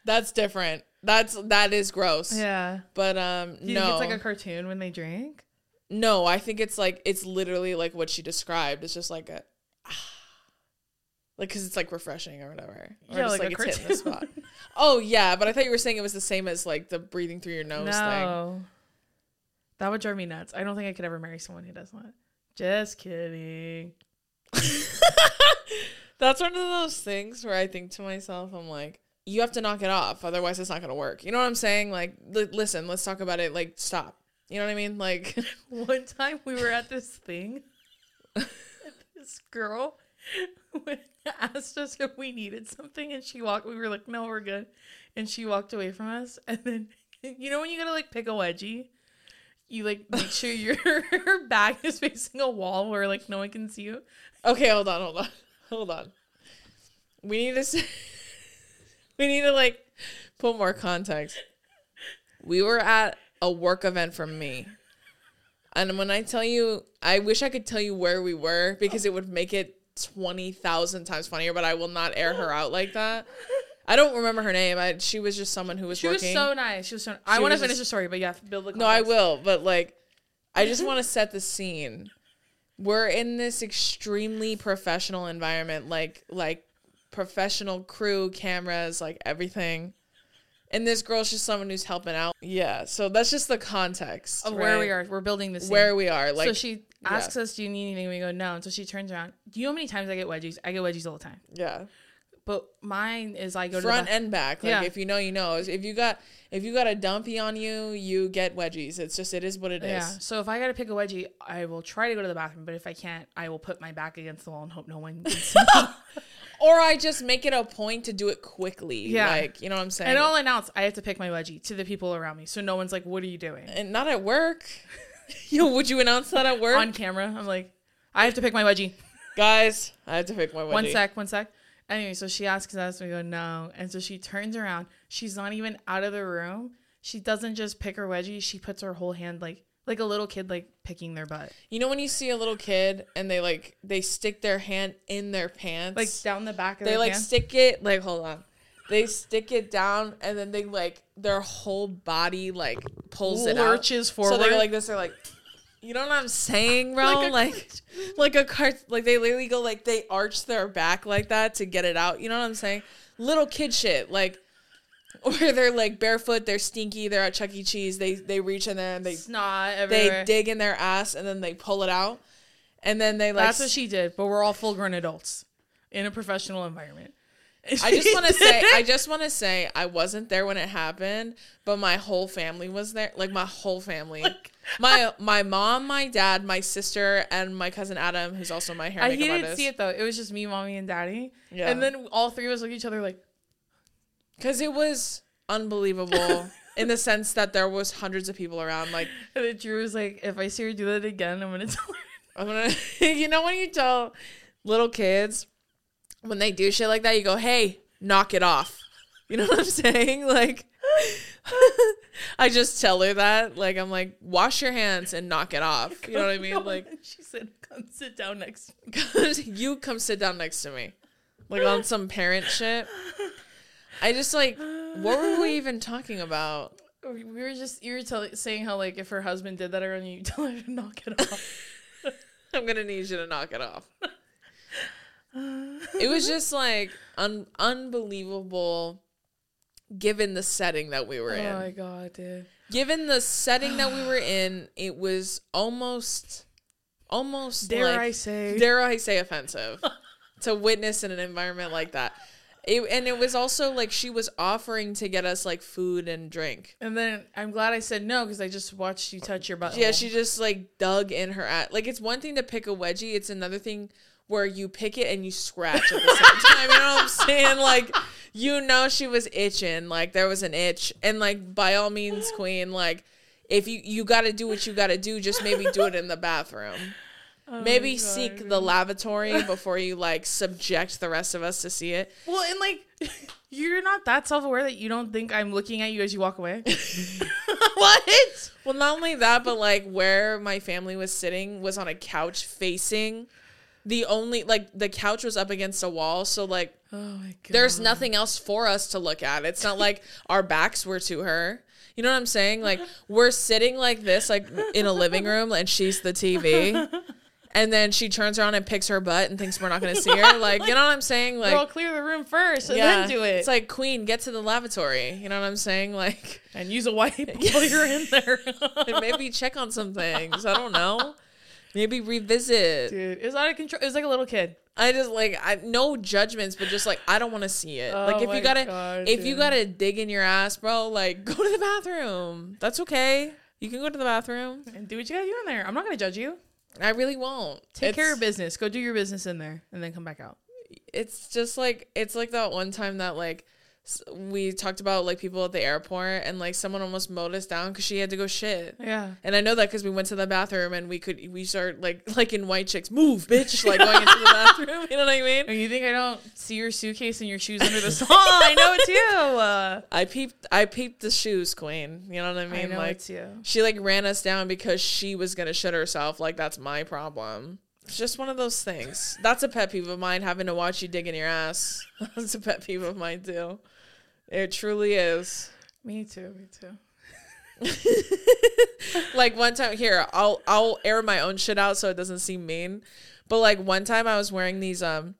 B: that's different. That's that is gross.
A: Yeah.
B: But um
A: Do you
B: no.
A: think it's like a cartoon when they drink?
B: no, I think it's like it's literally like what she described. It's just like a like cuz it's like refreshing or whatever. Or
A: Yeah,
B: just
A: like a
B: like, it's hitting the
A: cartoon.
B: spot. Oh yeah, but I thought you were saying it was the same as like the breathing through your nose thing.
A: no. That would drive me nuts. I don't think I could ever marry someone who does that. Just kidding.
B: That's one of those things where I think to myself, I'm like, you have to knock it off, otherwise it's not gonna work. You know what I'm saying? Like, li- listen, let's talk about it. Like, stop. You know what I mean? Like,
A: One time we were at this thing. this girl asked us if we needed something, and she walked. We were like, "No, we're good," and she walked away from us. And then, you know, when you gotta like pick a wedgie, you like make sure your bag is facing a wall where like no one can see you.
B: okay, hold on, hold on, hold on. We need to, we need to like put more context. We were at a work event for me. And when I tell you, I wish I could tell you where we were because it would make it 20,000 times funnier, but I will not air her out like that. I don't remember her name. I, she was just someone who was
A: She
B: working.
A: was so nice. She was so. I want to finish the story, but yeah, build the.
B: no, I will, but like, I just want to set the scene. We're in this extremely professional environment, like like professional crew, cameras, like everything. And this girl's just someone who's helping out. Yeah, so that's just the context
A: Of where we are. We're building this.
B: Where we are, like
A: so she asks us, "Do you need anything?" We go, "No." And so she turns around. Do you know how many times I get wedgies? I get wedgies all the time.
B: yeah,
A: But mine is like
B: front
A: to the
B: and back. Like
A: Yeah.
B: if you know, you know. If you got if you got a dumpy on you, you get wedgies. It's just it is what it is.
A: yeah. So if I gotta pick a wedgie, I will try to go to the bathroom. But if I can't, I will put my back against the wall and hope no one. Can see me.
B: Or I just make it a point to do it quickly.
A: Yeah.
B: like you know what I'm saying.
A: and I'll announce I have to pick my wedgie to the people around me, so no one's like, "What are you doing?"
B: and not at work. Yo, would you announce that at work?
A: On camera, I'm like, "I have to pick my wedgie."
B: Guys, I have to pick my
A: One sec, one sec. Anyway, so she asks us, and we go, no. And so she turns around. She's not even out of the room. She doesn't just pick her wedgie, she puts her whole hand like Like a little kid like picking their butt.
B: You know when you see a little kid and they like they stick their hand in their pants,
A: Like down the back of
B: they
A: their
B: like
A: pants.
B: stick it like hold on, they stick it down and then they like their whole body like pulls it out.
A: lurches forward.
B: So they're like this. They're like, you know what I'm saying, bro?
A: Like
B: Like,
A: a
B: like, a cart. Like they literally go like they arch their back like that to get it out. You know what I'm saying? Little kid shit. Like, or they're like barefoot. They're stinky. They're at Chuck E. Cheese. They they reach in there and they
A: snot
B: they dig in their ass and then they pull it out, and then they like.
A: That's what she did, but we're all full grown adults in a professional environment.
B: I just want to say, I just want to say, I wasn't there when it happened, but my whole family was there. Like my whole family, my my mom, my dad, my sister, and my cousin Adam, who's also my hair
A: I
B: makeup
A: didn't
B: artist.
A: see it though. It was just me, mommy, and daddy.
B: Yeah.
A: And then all three of us look at each other like,
B: because it was unbelievable in the sense that there was hundreds of people around. Like
A: and then Drew was like, if I see her do that again, I'm gonna tell her.
B: I'm gonna, you know, when you tell little kids when they do shit like that, you go, "Hey, knock it off." You know what I'm saying? Like, I just tell her that. Like, I'm like, wash your hands and knock it off. You know what I mean? Like,
A: she said, come sit down next to me.
B: you come sit down next to me, like on some parent shit. I just like, what were we even talking about?
A: We were just you were telling saying how like if her husband did that around you, you tell her to knock it off.
B: I'm gonna need you to knock it off. it was just like un- unbelievable given the setting that we were
A: oh
B: in.
A: Oh my god, dude.
B: given the setting that we were in, it was almost almost
A: Dare
B: like,
A: I say?
B: dare I say offensive to witness in an environment like that. It, and it was also like she was offering to get us like food and drink.
A: And then I'm glad I said no because I just watched you touch your butt.
B: Yeah, she just like dug in her at like it's one thing to pick a wedgie, it's another thing where you pick it and you scratch at the same time. You know what I'm saying? Like you know she was itching, like there was an itch. And like by all means, queen, like if you you got to do what you got to do, just maybe do it in the bathroom. Oh maybe seek the lavatory before you like subject the rest of us to see it.
A: Well, and like you're not that self aware that you don't think I'm looking at you as you walk away. what?
B: Well, not only that, but like where my family was sitting was on a couch facing the only like the couch was up against a wall, so like
A: Oh my god.
B: there's nothing else for us to look at. It's not like our backs were to her. You know what I'm saying? Like we're sitting like this, like in a living room, and she's the TV. And then she turns around and picks her butt and thinks we're not gonna see her. Like, you know what I'm saying? Like,
A: Girl, clear the room first and then do it.
B: It's like Queen, get to the lavatory. You know what I'm saying? Like,
A: and use a wipe while you're in there.
B: and maybe check on some things. I don't know. Maybe revisit.
A: Dude, it's out of control. It's like a little kid.
B: I just like I no judgments, but just like I don't want to see it. Oh like
A: Oh
B: if you gotta
A: God,
B: if you gotta dig in your ass, bro, like go to the bathroom. That's okay. You can go to the bathroom.
A: And do what you gotta do in there. I'm not gonna judge you.
B: I really won't.
A: Take
B: It's-
A: care of business. Go do your business in there and then come back out.
B: It's just like it's like that one time that like we talked about like people at the airport and like someone almost mowed us down because she had to go shit.
A: Yeah.
B: And I know that because we went to the bathroom and we could we start like like in white chicks move bitch like going into the bathroom. You know what I mean?
A: And you think I don't see your suitcase and your shoes under the stall? I know it's you. Uh,
B: I peeped I peeped the shoes, queen. You know what I mean?
A: I know
B: like
A: it's you.
B: she like ran us down because she was gonna shit herself. Like that's my problem. It's just one of those things. That's a pet peeve of mine. Having to watch you dig in your ass. That's a pet peeve of mine too. It truly is.
A: Me too. Me too.
B: like one time here, I'll I'll air my own shit out so it doesn't seem mean. But like one time I was wearing these um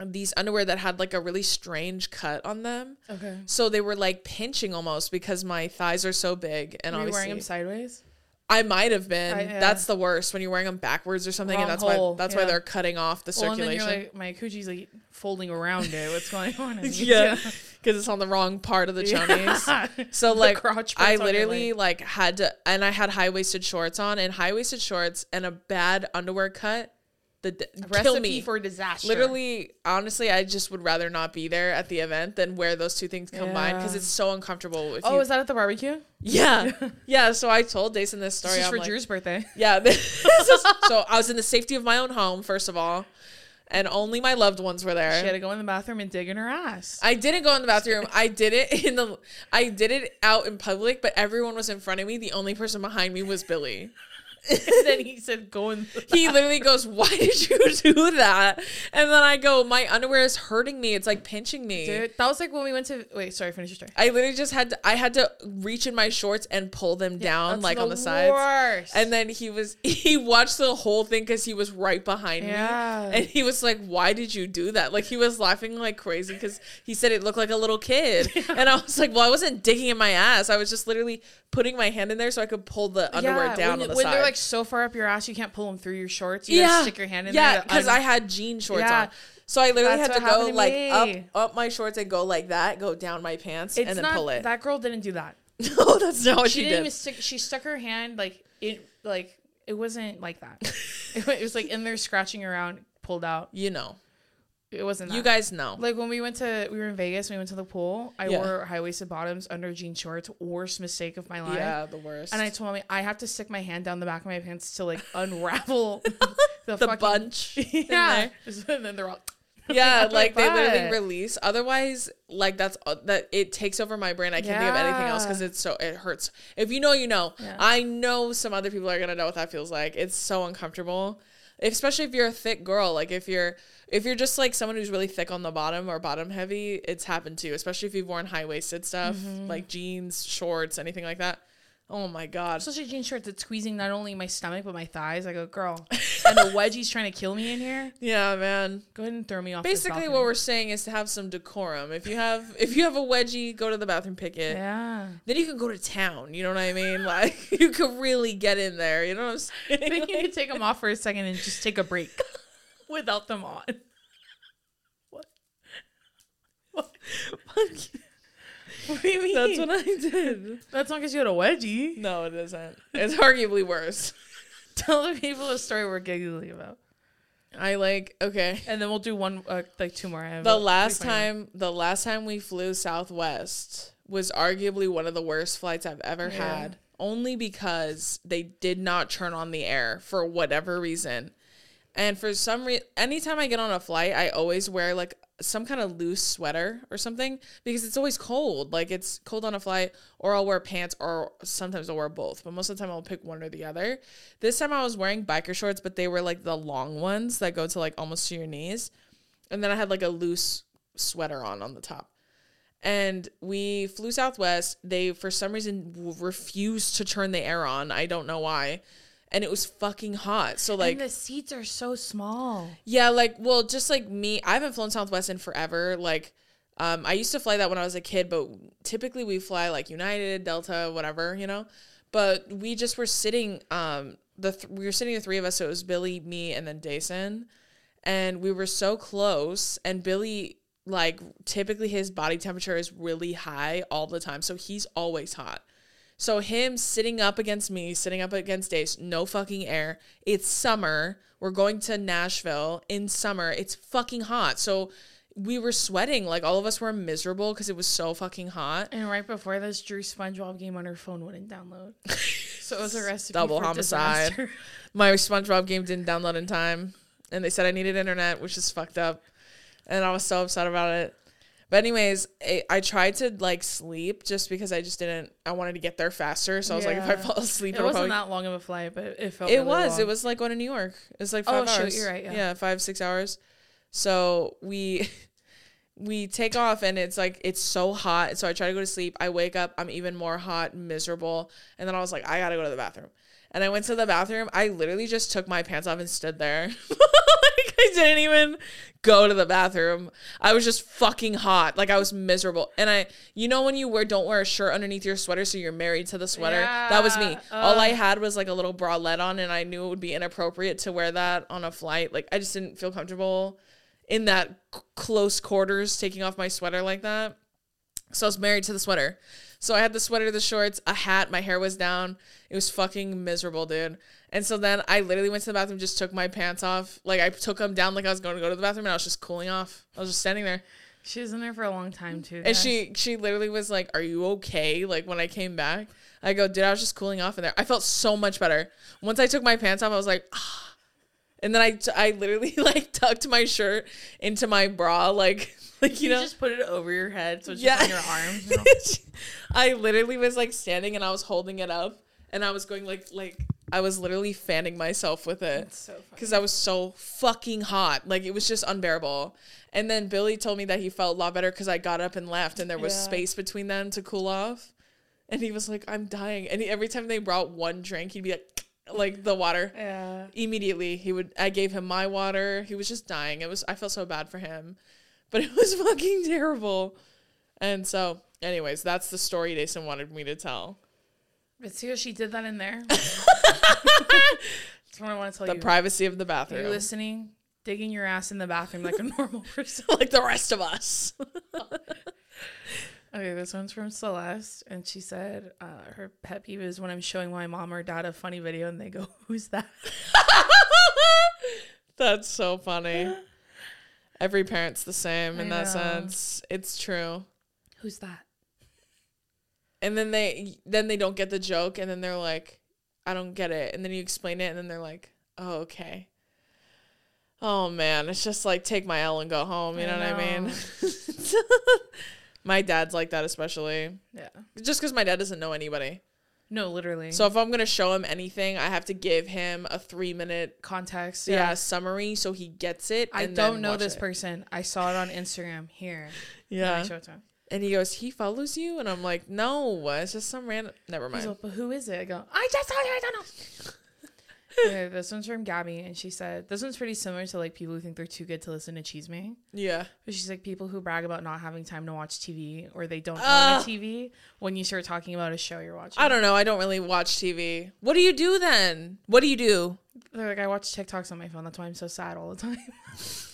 B: these underwear that had like a really strange cut on them.
A: Okay.
B: So they were like pinching almost because my thighs are so big and
A: Are you
B: obviously
A: wearing them sideways?
B: I might have been.
A: I- yeah.
B: That's the worst when you're wearing them backwards or something, and that's
A: hole,
B: why that's why
A: yeah.
B: they're cutting off the
A: Well, and then
B: circulation.
A: you're like, my coochie's like folding around it. What's going on?
B: yeah, because it's on the wrong part of the chonies. So like, I
A: part's on your
B: literally like had to, and I had high waisted shorts on, and high waisted shorts and a bad underwear cut. The d-
A: Recipe
B: me.
A: for disaster.
B: Literally, honestly, I just would rather not be there at the event than wear those two things combined because
A: Yeah.
B: it's so uncomfortable. If
A: Oh,
B: you,
A: is that at the barbecue?
B: yeah, yeah. So I told Jason this story.
A: This is
B: I'm
A: for
B: like,
A: Drew's birthday.
B: Yeah. Is, so I was in the safety of my own home, first of all. And only my loved ones were there.
A: She had to go in the bathroom and dig in her ass.
B: I didn't go in the bathroom. I did it in the I did it out in public, but everyone was in front of me. The only person behind me was Billy.
A: And then he said, "Go in."
B: He literally goes, "Why did you do that?" And then I go, "My underwear is hurting me. It's like pinching me."
A: Dude, that was like when we went to. Wait, sorry. Finish your story.
B: I literally just had to I had to reach in my shorts and pull them down
A: That's
B: like on the sides.
A: worst.
B: And then he was he watched the whole thing because he was right behind
A: Yeah.
B: me, and he was like, "Why did you do that?" Like he was laughing like crazy because he said it looked like a little kid, and I was like, "Well, I wasn't digging in my ass. I was just literally putting my hand in there so I could pull the underwear down
A: when,
B: on the side."
A: Like so far up your ass, you can't pull them through your shorts. You
B: yeah,
A: gotta stick your hand in
B: yeah,
A: there. to
B: because
A: un-
B: I had jean shorts
A: Yeah.
B: on. So I literally
A: That's
B: had to go
A: to
B: like
A: me.
B: up up my shorts and go like that, go down my pants,
A: It's
B: and then
A: not,
B: pull it.
A: That girl didn't do that.
B: no, that's not what
A: She,
B: she,
A: didn't
B: did.
A: even stick. She stuck her hand like it, like it wasn't like that. it was like in there scratching around, pulled out.
B: you know,
A: It wasn't. That.
B: you guys know.
A: Like when we went to, we were in Vegas. We went to the pool. I
B: Yeah.
A: wore high waisted bottoms under jean shorts. Worst mistake of my life.
B: yeah, the worst.
A: And I told me I have to stick my hand down the back of my pants to like unravel the,
B: the
A: fucking,
B: bunch.
A: Yeah. and then they're all.
B: Yeah, like they literally release. Otherwise, like that's uh, that it takes over my brain. I can't think of anything else because it's so it hurts. If you know, you know.
A: Yeah.
B: I know some other people are gonna know what that feels like. It's so uncomfortable, especially if you're a thick girl. Like if you're if you're just like someone who's really thick on the bottom or bottom heavy, it's happened too. Especially if you've worn high waisted stuff
A: Mm-hmm.
B: like jeans, shorts, anything like that. Oh my god.
A: Especially jean shorts that's squeezing not only my stomach but my thighs. I go, girl, and the wedgie's trying to kill me in here.
B: Yeah, man.
A: Go ahead and throw me off.
B: Basically, what we're saying is to have some decorum. If you have if you have a wedgie, go to the bathroom, pick it.
A: yeah.
B: Then you can go to town. You know what I mean? Like you could really get in there. You know what I'm saying?
A: I think you could take them off for a second and just take a break without them on. What? What? What do you mean?
B: That's what I did.
A: That's not because you had a wedgie.
B: No, it isn't. It's arguably worse.
A: Tell the people a story we're giggling about,
B: I like okay.
A: and then we'll do one, uh, like two more. I have
B: The last time, the last time we flew Southwest was arguably one of the worst flights I've ever
A: Yeah.
B: had. Only because they did not turn on the air for whatever reason. And for some reason, anytime I get on a flight, I always wear like some kind of loose sweater or something because it's always cold. Like it's cold on a flight, or I'll wear pants, or sometimes I'll wear both. But most of the time, I'll pick one or the other. This time, I was wearing biker shorts, but they were like the long ones that go to like almost to your knees. And then I had like a loose sweater on on the top. And we flew Southwest. They, for some reason, refused to turn the air on. I don't know why. And it was fucking hot. So, like,
A: and the seats are so small.
B: yeah, like well, just like me, I haven't flown Southwest in forever. Like, um, I used to fly that when I was a kid, but typically we fly like United, Delta, whatever, you know. But we just were sitting, um, the th- we were sitting the three of us, so it was Billy, me, and then Dason, and we were so close. And Billy, like, typically his body temperature is really high all the time, so he's always hot. So him sitting up against me, sitting up against Dace, no fucking air. It's summer. We're going to Nashville in summer. It's fucking hot. So we were sweating. Like all of us were miserable because it was so fucking hot.
A: And right before this, Drew's SpongeBob game on her phone wouldn't download. So it was a recipe
B: Double
A: for
B: homicide.
A: disaster.
B: My SpongeBob game didn't download in time, and they said I needed internet, which is fucked up. And I was so upset about it. But anyways, I, I tried to like sleep just because I just didn't. I wanted to get there faster. So I was like, if I fall asleep,
A: It
B: it'll
A: wasn't
B: probably
A: that long of a flight, but it felt.
B: It
A: really
B: was.
A: long.
B: It was like going to New York. It was like
A: Oh,
B: five
A: shoot,
B: hours.
A: you're right, yeah.
B: five six hours. So we we take off and it's like it's so hot. So I try to go to sleep. I wake up. I'm even more hot, miserable. And then I was like, I gotta go to the bathroom. And I went to the bathroom. I literally just took my pants off and stood there. like I didn't even go to the bathroom. I was just fucking hot. Like I was miserable. And I, you know, when you wear don't wear a shirt underneath your sweater, so you're married to the sweater. That was me.
A: Yeah,
B: All uh.
A: I
B: had was like a little bralette on, and I knew it would be inappropriate to wear that on a flight. Like I just didn't feel comfortable in that c- close quarters taking off my sweater like that. So I was married to the sweater. So I had the sweater, the shorts, a hat, my hair was down. It was fucking miserable, dude. And so then I literally went to the bathroom, just took my pants off. Like I took them down like I was going to go to the bathroom and I was just cooling off. I was just standing there.
A: She was in there for a long time too.
B: And
A: guys.
B: she she literally was like, "Are you okay?" Like when I came back, I go, "Dude, I was just cooling off in there." I felt so much better once I took my pants off. I was like, ah, And then I, t- I literally like tucked my shirt into my bra, like, like you,
A: You,
B: know,
A: just put it over your head, so it's
B: Yeah.
A: just on your arms. you know?
B: I literally was like standing and I was holding it up and I was going like, like I was literally fanning myself with it
A: It's so
B: because I was so fucking hot. Like it was just unbearable. And then Billy told me that he felt a lot better because I got up and left and there was
A: Yeah.
B: space between them to cool off. And he was like, I'm dying. And he, every time they brought one drink, he'd be like, like the water.
A: Yeah.
B: Immediately, he would. I gave him my water. He was just dying. It was. I felt so bad for him, but it was fucking terrible. And so, anyways, that's the story Jason wanted me to tell.
A: But see how she did that in there? That's what I want to tell
B: The
A: you.
B: The privacy of the
A: Are
B: bathroom,
A: you listening? Digging your ass in the bathroom like a normal person.
B: like the rest of us.
A: Okay, this one's from Celeste, and she said uh, her pet peeve is when I'm showing my mom or dad a funny video and they go, "Who's that?"
B: That's so funny. Every parent's the same in that
A: know.
B: sense. It's true.
A: Who's that?
B: And then they then they don't get the joke and then they're like, I don't get it. And then you explain it and then they're like, Oh, okay. Oh man, it's just like take my L and go home, you
A: I
B: know, what I mean? my dad's like that especially.
A: Yeah.
B: Just cuz my dad doesn't know anybody.
A: No, literally.
B: So if I'm going to show him anything, I have to give him a 3 minute
A: context.
B: yeah.
A: Yeah.
B: summary so he gets it.
A: I don't know this
B: it.
A: person. I saw it on Instagram here.
B: Yeah.
A: I showed it to him.
B: And he goes, "He follows you?" And I'm like, "No, it's just some random Never
A: He's
B: mind."
A: like, but who is it? I go, I just told you I don't know. okay, this one's from Gabby, and she said this one's pretty similar to like people who think they're too good to listen to Cheese Me.
B: yeah.
A: But she's like people who brag about not having time to watch TV or they don't
B: Ugh.
A: own a uh. TV when you start talking about a show you're watching.
B: I don't know. I don't really watch TV. What do you do then? What do you do?
A: They're like, I watch TikToks on my phone. That's why I'm so sad all the time.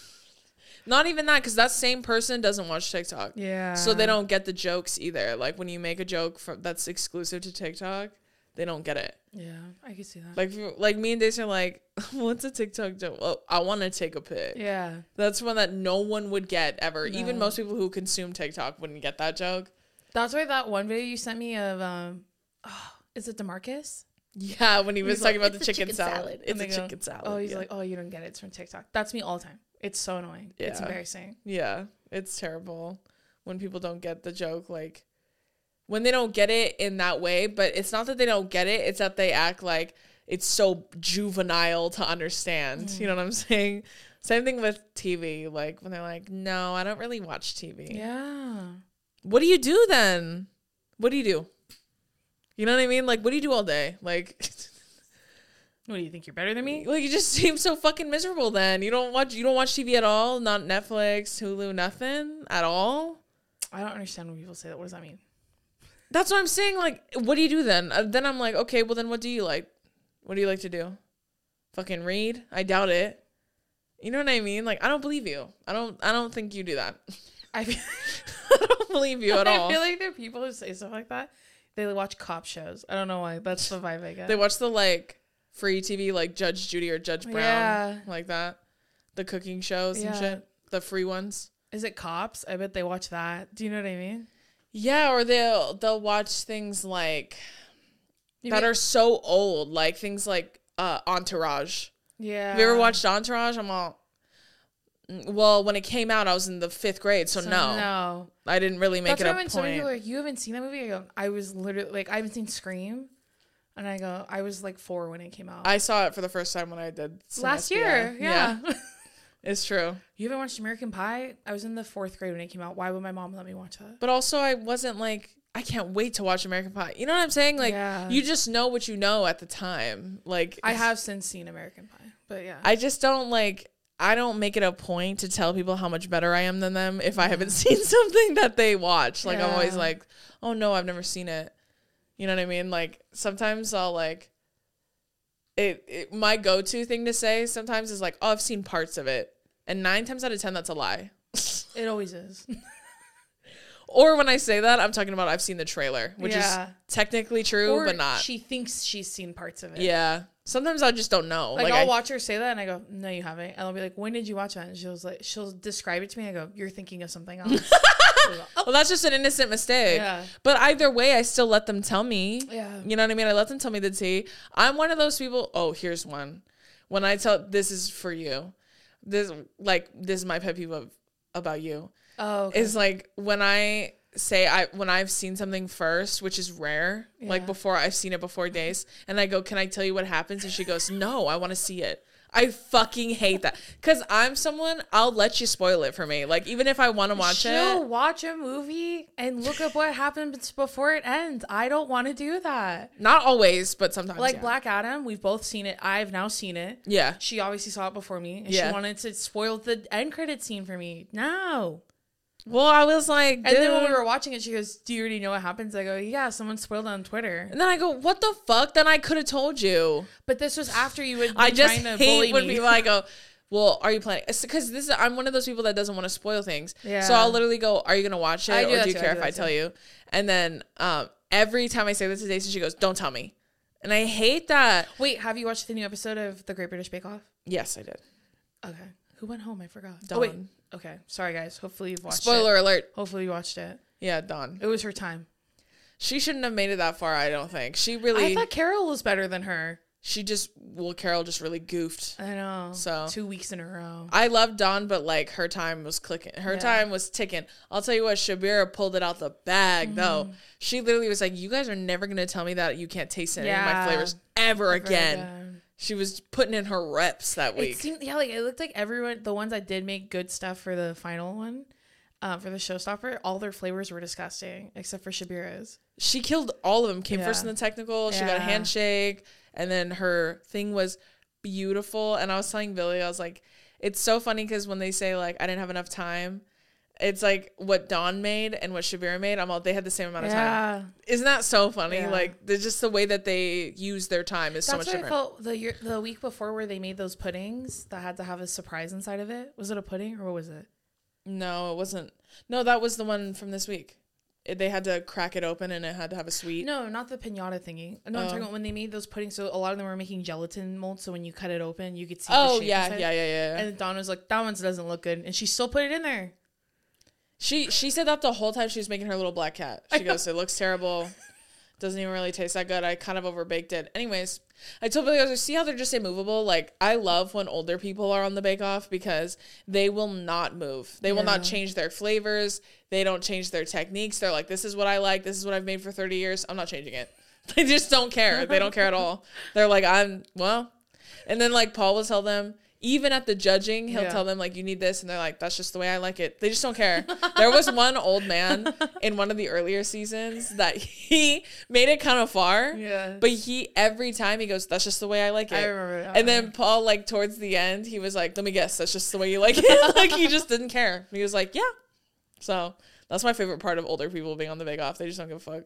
B: Not even that, because that same person doesn't watch TikTok.
A: yeah.
B: So they don't get the jokes either. Like when you make a joke from, that's exclusive to TikTok, they don't get it.
A: Yeah, I can see that.
B: Like like me and Dace are like, what's a TikTok joke? Oh, I want to take a pic.
A: yeah.
B: That's one that no one would get ever. Even most people who consume TikTok wouldn't get that joke.
A: That's why that one video you sent me of um, oh, is it Demarcus?
B: Yeah, when he was
A: He's
B: talking
A: like,
B: about the chicken,
A: chicken
B: salad.
A: salad."
B: It's a
A: go,
B: chicken salad.
A: Oh, he's
B: yeah.
A: like, oh, you don't get it. It's from TikTok. That's me all the time. It's so annoying. It's embarrassing.
B: Yeah, it's terrible when people don't get the joke. Like when they don't get it in that way, but it's not that they don't get it, it's that they act like it's so juvenile to understand. You mm. know what I'm saying? Same thing with TV. Like when they're like, no, I don't really watch TV.
A: Yeah.
B: What do you do then? What do you do? You know what I mean? Like, what do you do all day? Like,
A: What do you think? You're better than me?
B: like you just seem so fucking miserable. Then you don't watch. You don't watch TV at all. Not Netflix, Hulu, nothing at all.
A: I don't understand when people say that. What does that mean?
B: That's what I'm saying. Like, what do you do then? Uh, then I'm like, okay, well then, what do you like? What do you like to do? Fucking read? I doubt it. You know what I mean? Like, I don't believe you. I don't. I don't think you do that.
A: I feel,
B: I don't believe you at all.
A: I feel like there are people who say stuff like that. They watch cop shows. I don't know why. That's the vibe I get.
B: They watch the like free TV, like Judge Judy or Judge Brown,
A: Yeah.
B: like that. The cooking shows and shit. The free ones.
A: Is it cops? I bet they watch that. Do you know what I mean?
B: Yeah, or they'll they'll watch things like
A: You
B: that
A: mean-
B: are so old, like things like uh Entourage.
A: Yeah.
B: Have you ever watched Entourage? I'm all. Well, when it came out, I was in the fifth grade, so, no,
A: No.
B: I didn't really make
A: That's
B: it
A: why
B: a
A: when some people are like, "You haven't seen that movie?" I go, "I was literally like, I haven't seen Scream," and I go, "I was like four when it came out
B: I saw it for the first time when I did
A: last
B: SBI.
A: year." Yeah.
B: it's true.
A: you haven't watched American Pie? I was in the fourth grade when it came out. Why would my mom let me watch that?
B: But also, I wasn't like, I can't wait to watch American Pie. You know what I'm saying? Like,
A: Yeah.
B: you just know what you know at the time. Like,
A: I have since seen American Pie, but yeah,
B: I just don't like. I don't make it a point to tell people how much better I am than them if I haven't seen something that they watch. Like I'm always like, "Oh no, I've never seen it." You know what I mean? Like sometimes I'll like it, it my go-to thing to say sometimes is like, "Oh, I've seen parts of it." And 9 times out of 10 that's a lie.
A: it always is.
B: Or when I say that, I'm talking about I've seen the trailer, which
A: Yeah.
B: is technically true
A: or
B: but not.
A: She thinks she's seen parts of it.
B: yeah. Sometimes I just don't know.
A: Like,
B: Like,
A: I'll
B: I,
A: watch her say that, and I go, "No, you haven't." And I'll be like, "When did you watch that?" And she'll like, she'll describe it to me. I go, "You're thinking of something else." She'll go, "Oh,
B: well, that's just an innocent mistake.
A: Yeah.
B: But either way, I still let them tell me.
A: Yeah.
B: You know what I mean? I let them tell me the tea. I'm one of those people. Oh, here's one. when I tell this is for you, this like this is my pet peeve of, about you
A: Oh, okay.
B: is like when I say I when I've seen something first, which is rare, like before I've seen it before days, and I go, "Can I tell you what happens?" and she goes, "No, I want to see it." I fucking hate that because I'm someone I'll let you spoil it for me. Like even if I want to watch
A: She'll
B: it,
A: watch a movie and look up what happens before it ends. I don't want to do that.
B: not always, but sometimes.
A: Like
B: yeah.
A: Black Adam, we've both seen it. I've now seen it.
B: Yeah,
A: She obviously saw it before me, and
B: Yeah.
A: she wanted to spoil the end credit scene for me. No.
B: Well, I was like,
A: And then when we were watching it, she goes, "Do you already know what happens?" I go, "Yeah, someone spoiled it on Twitter."
B: and then I go, "What the fuck?" Then I could have told you.
A: But this was after you would.
B: I just
A: trying to bully
B: hate when
A: me.
B: people I go, "Well, are you planning?" Because this is I'm one of those people that doesn't want to spoil things.
A: Yeah.
B: So I'll literally go, "Are you gonna watch it,
A: I do
B: or do you
A: too, I
B: care
A: do
B: if I
A: that
B: tell you?" And then um, every time I say this to Daisy, she goes, "Don't tell me," and I hate that.
A: Wait, have you watched the new episode of The Great British Bake Off?
B: Yes, I did.
A: Okay. Who went home? I forgot.
B: Dawn.
A: Oh wait. Okay. Sorry guys. Hopefully you've watched it.
B: Spoiler alert.
A: Hopefully you watched it.
B: Yeah, Dawn.
A: It was her time.
B: She shouldn't have made it that far. I don't think she really.
A: I thought Carole was better than her.
B: she just well, Carole just really goofed.
A: I know.
B: So-
A: two weeks in a row.
B: I love Dawn, but like her time was clicking. Her
A: Yeah.
B: time was ticking. I'll tell you what, Syabira pulled it out the bag
A: Mm-hmm.
B: though. She literally was like, "You guys are never gonna tell me that you can't taste any of my flavors ever
A: Never
B: again." She was putting in her reps that
A: It
B: week.
A: seemed yeah, like it looked like everyone the ones that did make good stuff for the final one, uh, for the showstopper, all their flavors were disgusting except for Syabira's.
B: she killed all of them. Came first in the technical. She got a handshake, and then her thing was beautiful. And I was telling Billy, I was like, "It's so funny because when they say like I didn't have enough time." It's like what Dawn made and what Syabira made. I'm all they had the same amount of time. Isn't that so funny?
A: Yeah.
B: Like, just the way that they use their time is so
A: that's
B: much
A: what I felt the year, the week before where they made those puddings that had to have a surprise inside of it. Was it a pudding or what was it?
B: no, it wasn't. No, that was the one from this week. It, they had to crack it open and it had to have a sweet.
A: No, not the pinata thingy. No, I'm
B: Oh.
A: talking about when they made those puddings. So a lot of them were making gelatin molds. So when you cut it open, you could see.
B: oh
A: the shape
B: yeah,
A: inside.
B: yeah, yeah, yeah, yeah.
A: And Dawn was like, "That one doesn't look good," and she still put it in there.
B: She she said that the whole time she was making her little black cat. She goes, "It looks terrible. Doesn't even really taste that good. I kind of overbaked it." Anyways, I told Billy, I was like, "See how they're just immovable? Like I love when older people are on the Bake Off because they will not move. They will not change their flavors. They don't change their techniques. They're like, this is what I like. This is what I've made for thirty years. I'm not changing it. They just don't care. They don't care at all. They're like, I'm well." And then like Paul will tell them, even at the judging, he'll
A: Yeah.
B: tell them like you need this, and they're like, that's just the way I like it. They just don't care. there was one old man in one of the earlier seasons that he made it kind of far.
A: Yeah.
B: But he every time he goes, that's just the way I like it.
A: I remember that.
B: And then Paul, like towards the end, he was like, "Let me guess, that's just the way you like it." like he just didn't care. He was like, "Yeah." So that's my favorite part of older people being on the Bake Off. They just don't give a fuck.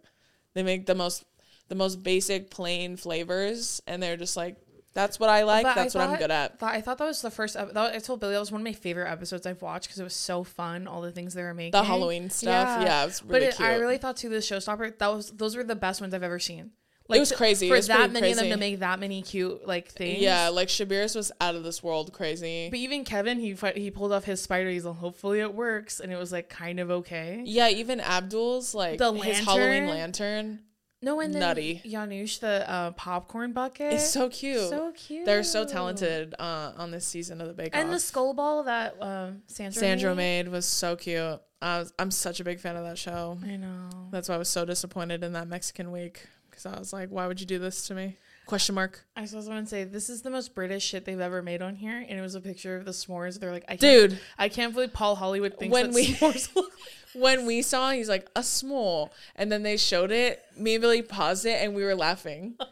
B: They make the most, the most basic plain flavors, and they're just like, "That's what I like.
A: But I
B: that's what I'm good at."
A: I thought that was the first. ep- That, I told Billy that was one of my favorite episodes I've watched because it was so fun. All the things they were making.
B: The Halloween stuff, yeah, it was really
A: but it,
B: cute.
A: I really thought too the showstopper. That was those were the best ones I've ever seen.
B: Like,
A: It
B: was crazy.
A: For
B: was
A: that many of them to make that many cute like things.
B: Yeah, like Shabir's was out of this world crazy.
A: But even Kevin, he he pulled off his spider easel. Hopefully it works, and it was like kind of okay.
B: Yeah, even Abdul's like
A: The
B: his Halloween
A: lantern. No, and then
B: Nutty.
A: Janusz, the uh, popcorn bucket.
B: is so cute.
A: So cute.
B: They're so talented uh, on this season of the Bake
A: And the skull ball that um, Sandra,
B: Sandra
A: made.
B: made was so cute. I was, I'm such a big fan of that show.
A: I know.
B: That's why I was so disappointed in that Mexican week because I was like, why would you do this to me? Question mark.
A: I just want to say this is the most British shit they've ever made on here, and it was a picture of the s'mores. They're like, I can't,
B: Dude,
A: I can't believe Paul Hollywood thinks
B: When
A: that
B: we-
A: s'mores look
B: when we saw, he's like a small, and then they showed it. Me and Billy paused it, and we were laughing.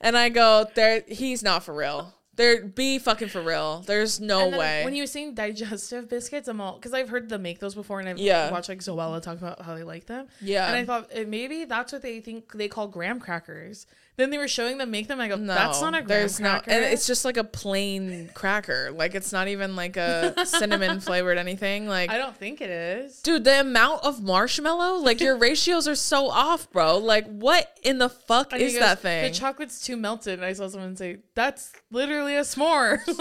B: And I go, there, he's not for real. There, be fucking for real. There's no
A: And then
B: way.
A: When you were saying digestive biscuits, I'm all because I've heard them make those before, and I've
B: Yeah.
A: watched like Zoella talk about how they like them.
B: Yeah.
A: and I thought eh, maybe that's what they think they call graham crackers. Then they were showing them make them. I go,
B: no,
A: that's not a graham cracker.
B: and it's just like a plain cracker. Like it's not even like a cinnamon flavored anything. Like
A: I don't think it is.
B: Dude, the amount of marshmallow, like your ratios are so off, bro. Like, what in the fuck
A: And
B: is
A: goes,
B: that thing?
A: The chocolate's too melted. And I saw someone say, "That's literally a s'more."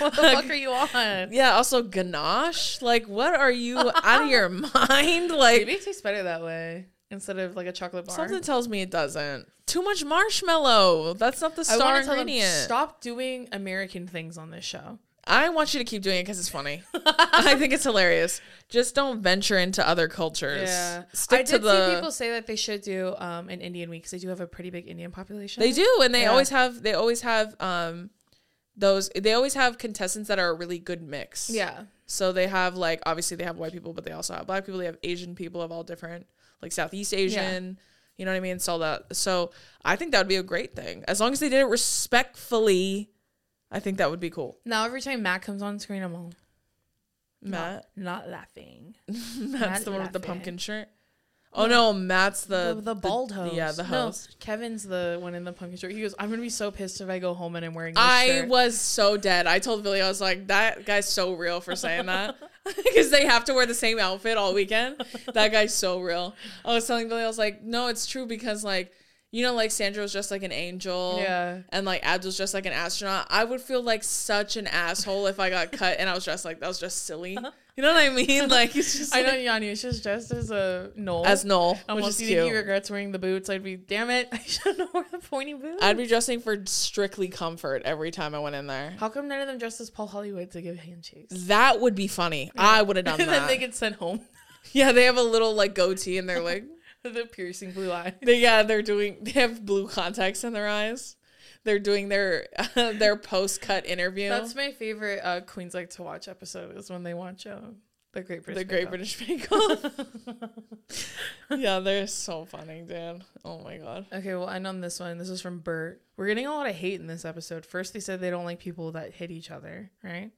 A: what the fuck are you on?
B: yeah, also ganache. Like, what are you out of your mind? Like,
A: Maybe it tastes better that way. Instead of like a chocolate bar.
B: Something tells me it doesn't. Too much marshmallow. That's not the star
A: tell them
B: ingredient.
A: stop doing American things on this show.
B: I want you to keep doing it because it's funny. I think it's hilarious. Just don't venture into other cultures.
A: Yeah,
B: Stick
A: I
B: to
A: did
B: the.
A: see people say that they should do um an Indian week because they do have a pretty big Indian population.
B: They do, and they
A: Yeah.
B: always have. They always have um, those. They always have contestants that are a really good mix.
A: Yeah,
B: So they have like obviously they have white people, but they also have black people. They have Asian people of all different, like Southeast Asian. You know what I mean? So that. So I think that would be a great thing as long as they did it respectfully. I think that would be cool.
A: now every time Matt comes on screen, I'm all
B: Matt,
A: not laughing.
B: That's
A: Matt
B: the one with the pumpkin shirt. Oh no, Matt's the
A: The, the bald host.
B: Yeah, the
A: No,
B: host.
A: Kevin's the one in the pumpkin shirt. He goes, "I'm gonna be so pissed if I go home and I'm wearing." This
B: I
A: shirt."
B: was so dead. I told Billy, I was like, that guy's so real for saying that. Because they have to wear the same outfit all weekend. That guy's so real. I was telling Billy, I was like, no, it's true because, like, you know, like Sandra was just like an angel.
A: Yeah.
B: And like Abs was just like an astronaut. I would feel like such an asshole if I got cut and I was dressed like that was just silly. You know what I mean? Like, it's just
A: I know Yanni is just dressed as a Noel.
B: as Noel, which is
A: think he regrets wearing the boots, I'd be, damn it, I should have worn the pointy boots.
B: I'd be dressing for strictly comfort every time I went in there.
A: How come none of them dressed as Paul Hollywood to give handshakes?
B: That would be funny. I would have done
A: and then
B: that.
A: they get sent home
B: yeah, they have a little like goatee and they're like,
A: the piercing blue eye.
B: they, yeah, they're doing. They have blue contacts in their eyes. They're doing their their post cut interview.
A: That's my favorite uh, Queens Like to Watch episode is when they watch uh, the Great British
B: the Great
A: Off.
B: British Bake Off. yeah, they're so funny, dude. Oh my god.
A: Okay, we'll end on this one. This is from Bert. We're getting a lot of hate in this episode. First, they said they don't like people that hit each other, right?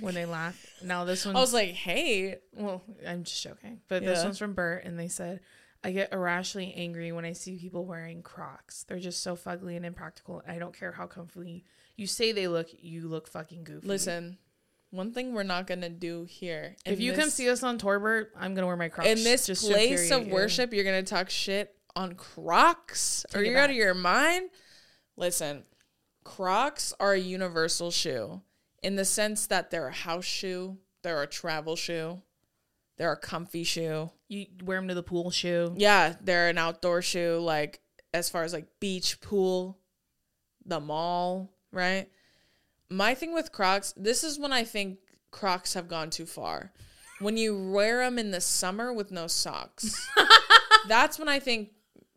A: When they laugh. Now this one,
B: I was like, hey,
A: well, I'm just joking, but this one's from Bert, and they said, "I get irrationally angry when I see people wearing Crocs. They're just so fugly and impractical. I don't care how comfy you say they look. You look fucking goofy.
B: listen. One thing we're not gonna do here.
A: if you come see us on tour, Bert, I'm gonna wear my Crocs
B: in this place of worship, you're gonna talk shit on Crocs? Are
A: Take it
B: you out of your mind? Listen, Crocs are a universal shoe in the sense that they're a house shoe, they're a travel shoe, they're a comfy shoe.
A: You wear them to the pool shoe.
B: Yeah, they're an outdoor shoe, like as far as like beach, pool, the mall, right? My thing with Crocs, this is when I think Crocs have gone too far. When you wear them in the summer with no socks, that's when I think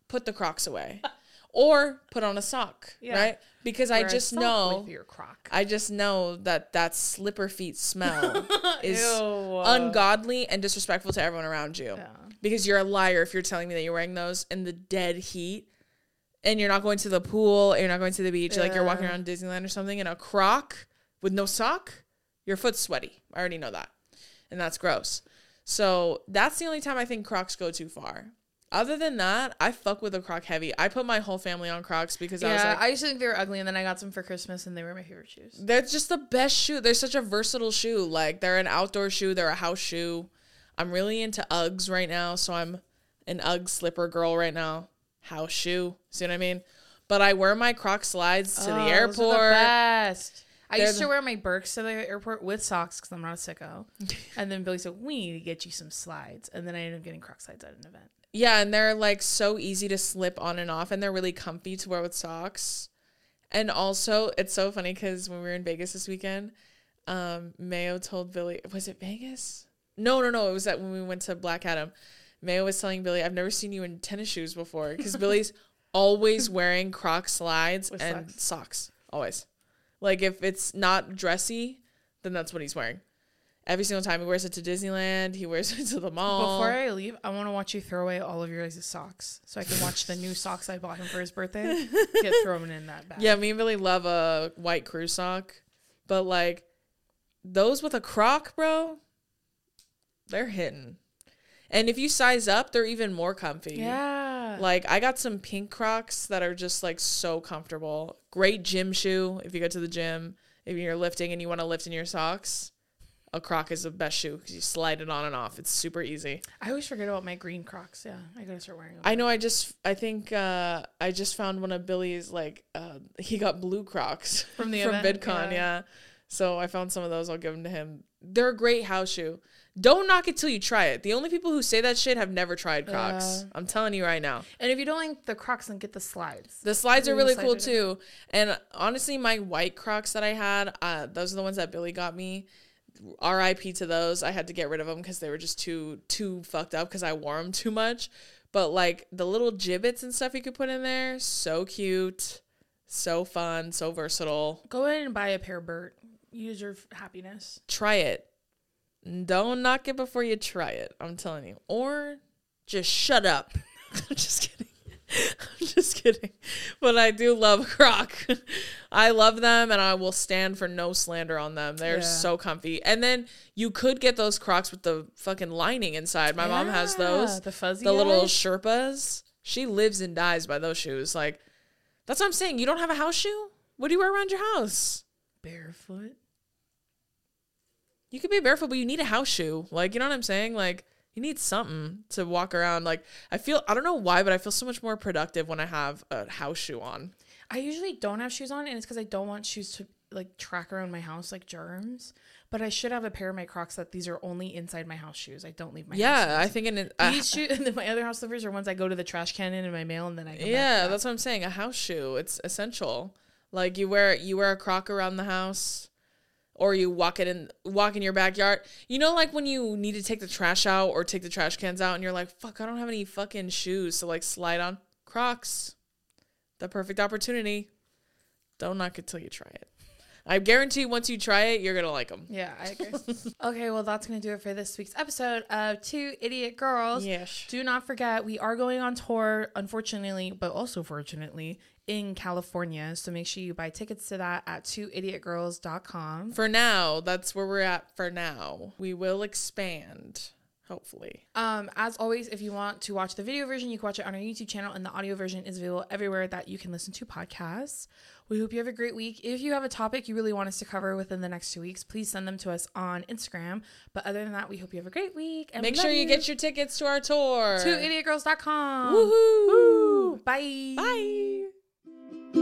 B: put the Crocs away or put on a sock,
A: Yeah.
B: right? Because I
A: Wear
B: just know
A: your Croc.
B: I just know that that slipper feet smell is
A: Ew.
B: ungodly and disrespectful to everyone around you.
A: Yeah.
B: Because you're a liar if you're telling me that you're wearing those in the dead heat and you're not going to the pool, you're not going to the beach, like you're walking around Disneyland or something in a croc with no sock, your foot's sweaty. I already know that. And that's gross. So that's the only time I think Crocs go too far. Other than that, I fuck with a Croc heavy. I put my whole family on Crocs because I was
A: Yeah,
B: like,
A: I used to think they were ugly, and then I got some for Christmas, and they were my favorite shoes.
B: they're just the best shoe. They're such a versatile shoe. Like they're an outdoor shoe, they're a house shoe. I'm really into Uggs right now, so I'm an Ugg slipper girl right now. House shoe. See what I mean? But I wear my Croc slides to the
A: Oh, those are
B: airport.
A: the best. I
B: They're
A: used to wear my Birks to the airport with socks because I'm not a sicko. and then Billy said, "We need to get you some slides," and then I ended up getting Croc slides at an event.
B: Yeah, and they're like so easy to slip on and off, and they're really comfy to wear with socks. And also, it's so funny because when we were in Vegas this weekend, um, Mayo told Billy, was it Vegas? No, no, no. It was that when we went to Black Adam. Mayo was telling Billy, I've never seen you in tennis shoes before because Billy's always wearing Croc slides
A: With
B: and
A: socks.
B: socks. Always. Like if it's not dressy, then that's what he's wearing. Every single time he wears it to Disneyland, he wears it to the mall.
A: Before I leave, I want to watch you throw away all of your guys' socks so I can watch the new socks I bought him for his birthday get thrown in that bag.
B: Yeah, me and Billy love a white crew sock, but like those with a croc, bro, they're hitting. And if you size up, they're even more comfy.
A: Yeah.
B: Like I got some pink Crocs that are just like so comfortable. Great gym shoe if you go to the gym. If you're lifting and you want to lift in your socks, a Croc is the best shoe because you slide it on and off. It's super easy.
A: I always forget about my green Crocs. Yeah, I gotta start wearing them.
B: I know. I just I think uh, I just found one of Billy's like uh, he got blue Crocs
A: From the
B: from
A: event,
B: VidCon.
A: yeah.
B: Yeah. So I found some of those. I'll give them to him. They're a great house shoe. Don't knock it till you try it. The only people who say that shit have never tried Crocs.
A: Yeah.
B: I'm telling you right now.
A: And if you don't like the Crocs, then get the slides.
B: The slides are
A: Really
B: really cool too. And honestly, my white Crocs that I had, uh, those are the ones that Billy got me. R.I.P. to those. I had to get rid of them because they were just too too fucked up because I wore them too much. But like the little Jibbitz and stuff you could put in there, so cute, so fun, so versatile.
A: Go ahead and buy a pair, Bert. Use your f- happiness.
B: Try it. Don't knock it before you try it. I'm telling you. Or just shut up. I'm just kidding. I'm just kidding. But I do love Croc. I love them and I will stand for no slander on them. They're
A: Yeah.
B: so comfy. And then you could get those Crocs with the fucking lining inside. My mom has those.
A: The fuzzy.
B: The little. Sherpas. She lives and dies by those shoes. Like, that's what I'm saying. You don't have a house shoe? What do you wear around your house?
A: barefoot.
B: You could be barefoot, but you need a house shoe. Like, you know what I'm saying? Like, you need something to walk around. Like, I feel, I don't know why, but I feel so much more productive when I have a house shoe on.
A: I usually don't have shoes on, and it's because I don't want shoes to like track around my house like germs. But I should have a pair of my Crocs that these are only inside my house shoes. I don't leave my
B: yeah, I think in it, uh,
A: These shoes and then my other house slippers are ones I go to the trash can in my mail and then I come
B: yeah, that's what I'm saying. A house shoe, it's essential. Like, you wear, you wear a croc around the house. Or you walk it in, walk in your backyard. You know, like when you need to take the trash out or take the trash cans out, and you're like, "Fuck, I don't have any fucking shoes to like slide on." Crocs, the perfect opportunity. Don't knock it till you try it. I guarantee once you try it, you're gonna like them.
A: Yeah, I agree. okay, well, that's going to do it for this week's episode of Two Idiot Girls.
B: Yes.
A: Do not forget, we are going on tour, unfortunately, but also fortunately, in California. So make sure you buy tickets to that at twoidiotgirls.com.
B: For now, that's where we're at. For now, we will expand. Hopefully.
A: Um, as always, if you want to watch the video version, you can watch it on our YouTube channel, and the audio version is available everywhere that you can listen to podcasts. We hope you have a great week. If you have a topic you really want us to cover within the next two weeks, please send them to us on Instagram. But other than that, we hope you have a great week. And
B: Make sure
A: love
B: you get your tickets to our tour.
A: twoidiotgirls.com.
B: Woohoo!
A: Woo! Bye.
B: Bye.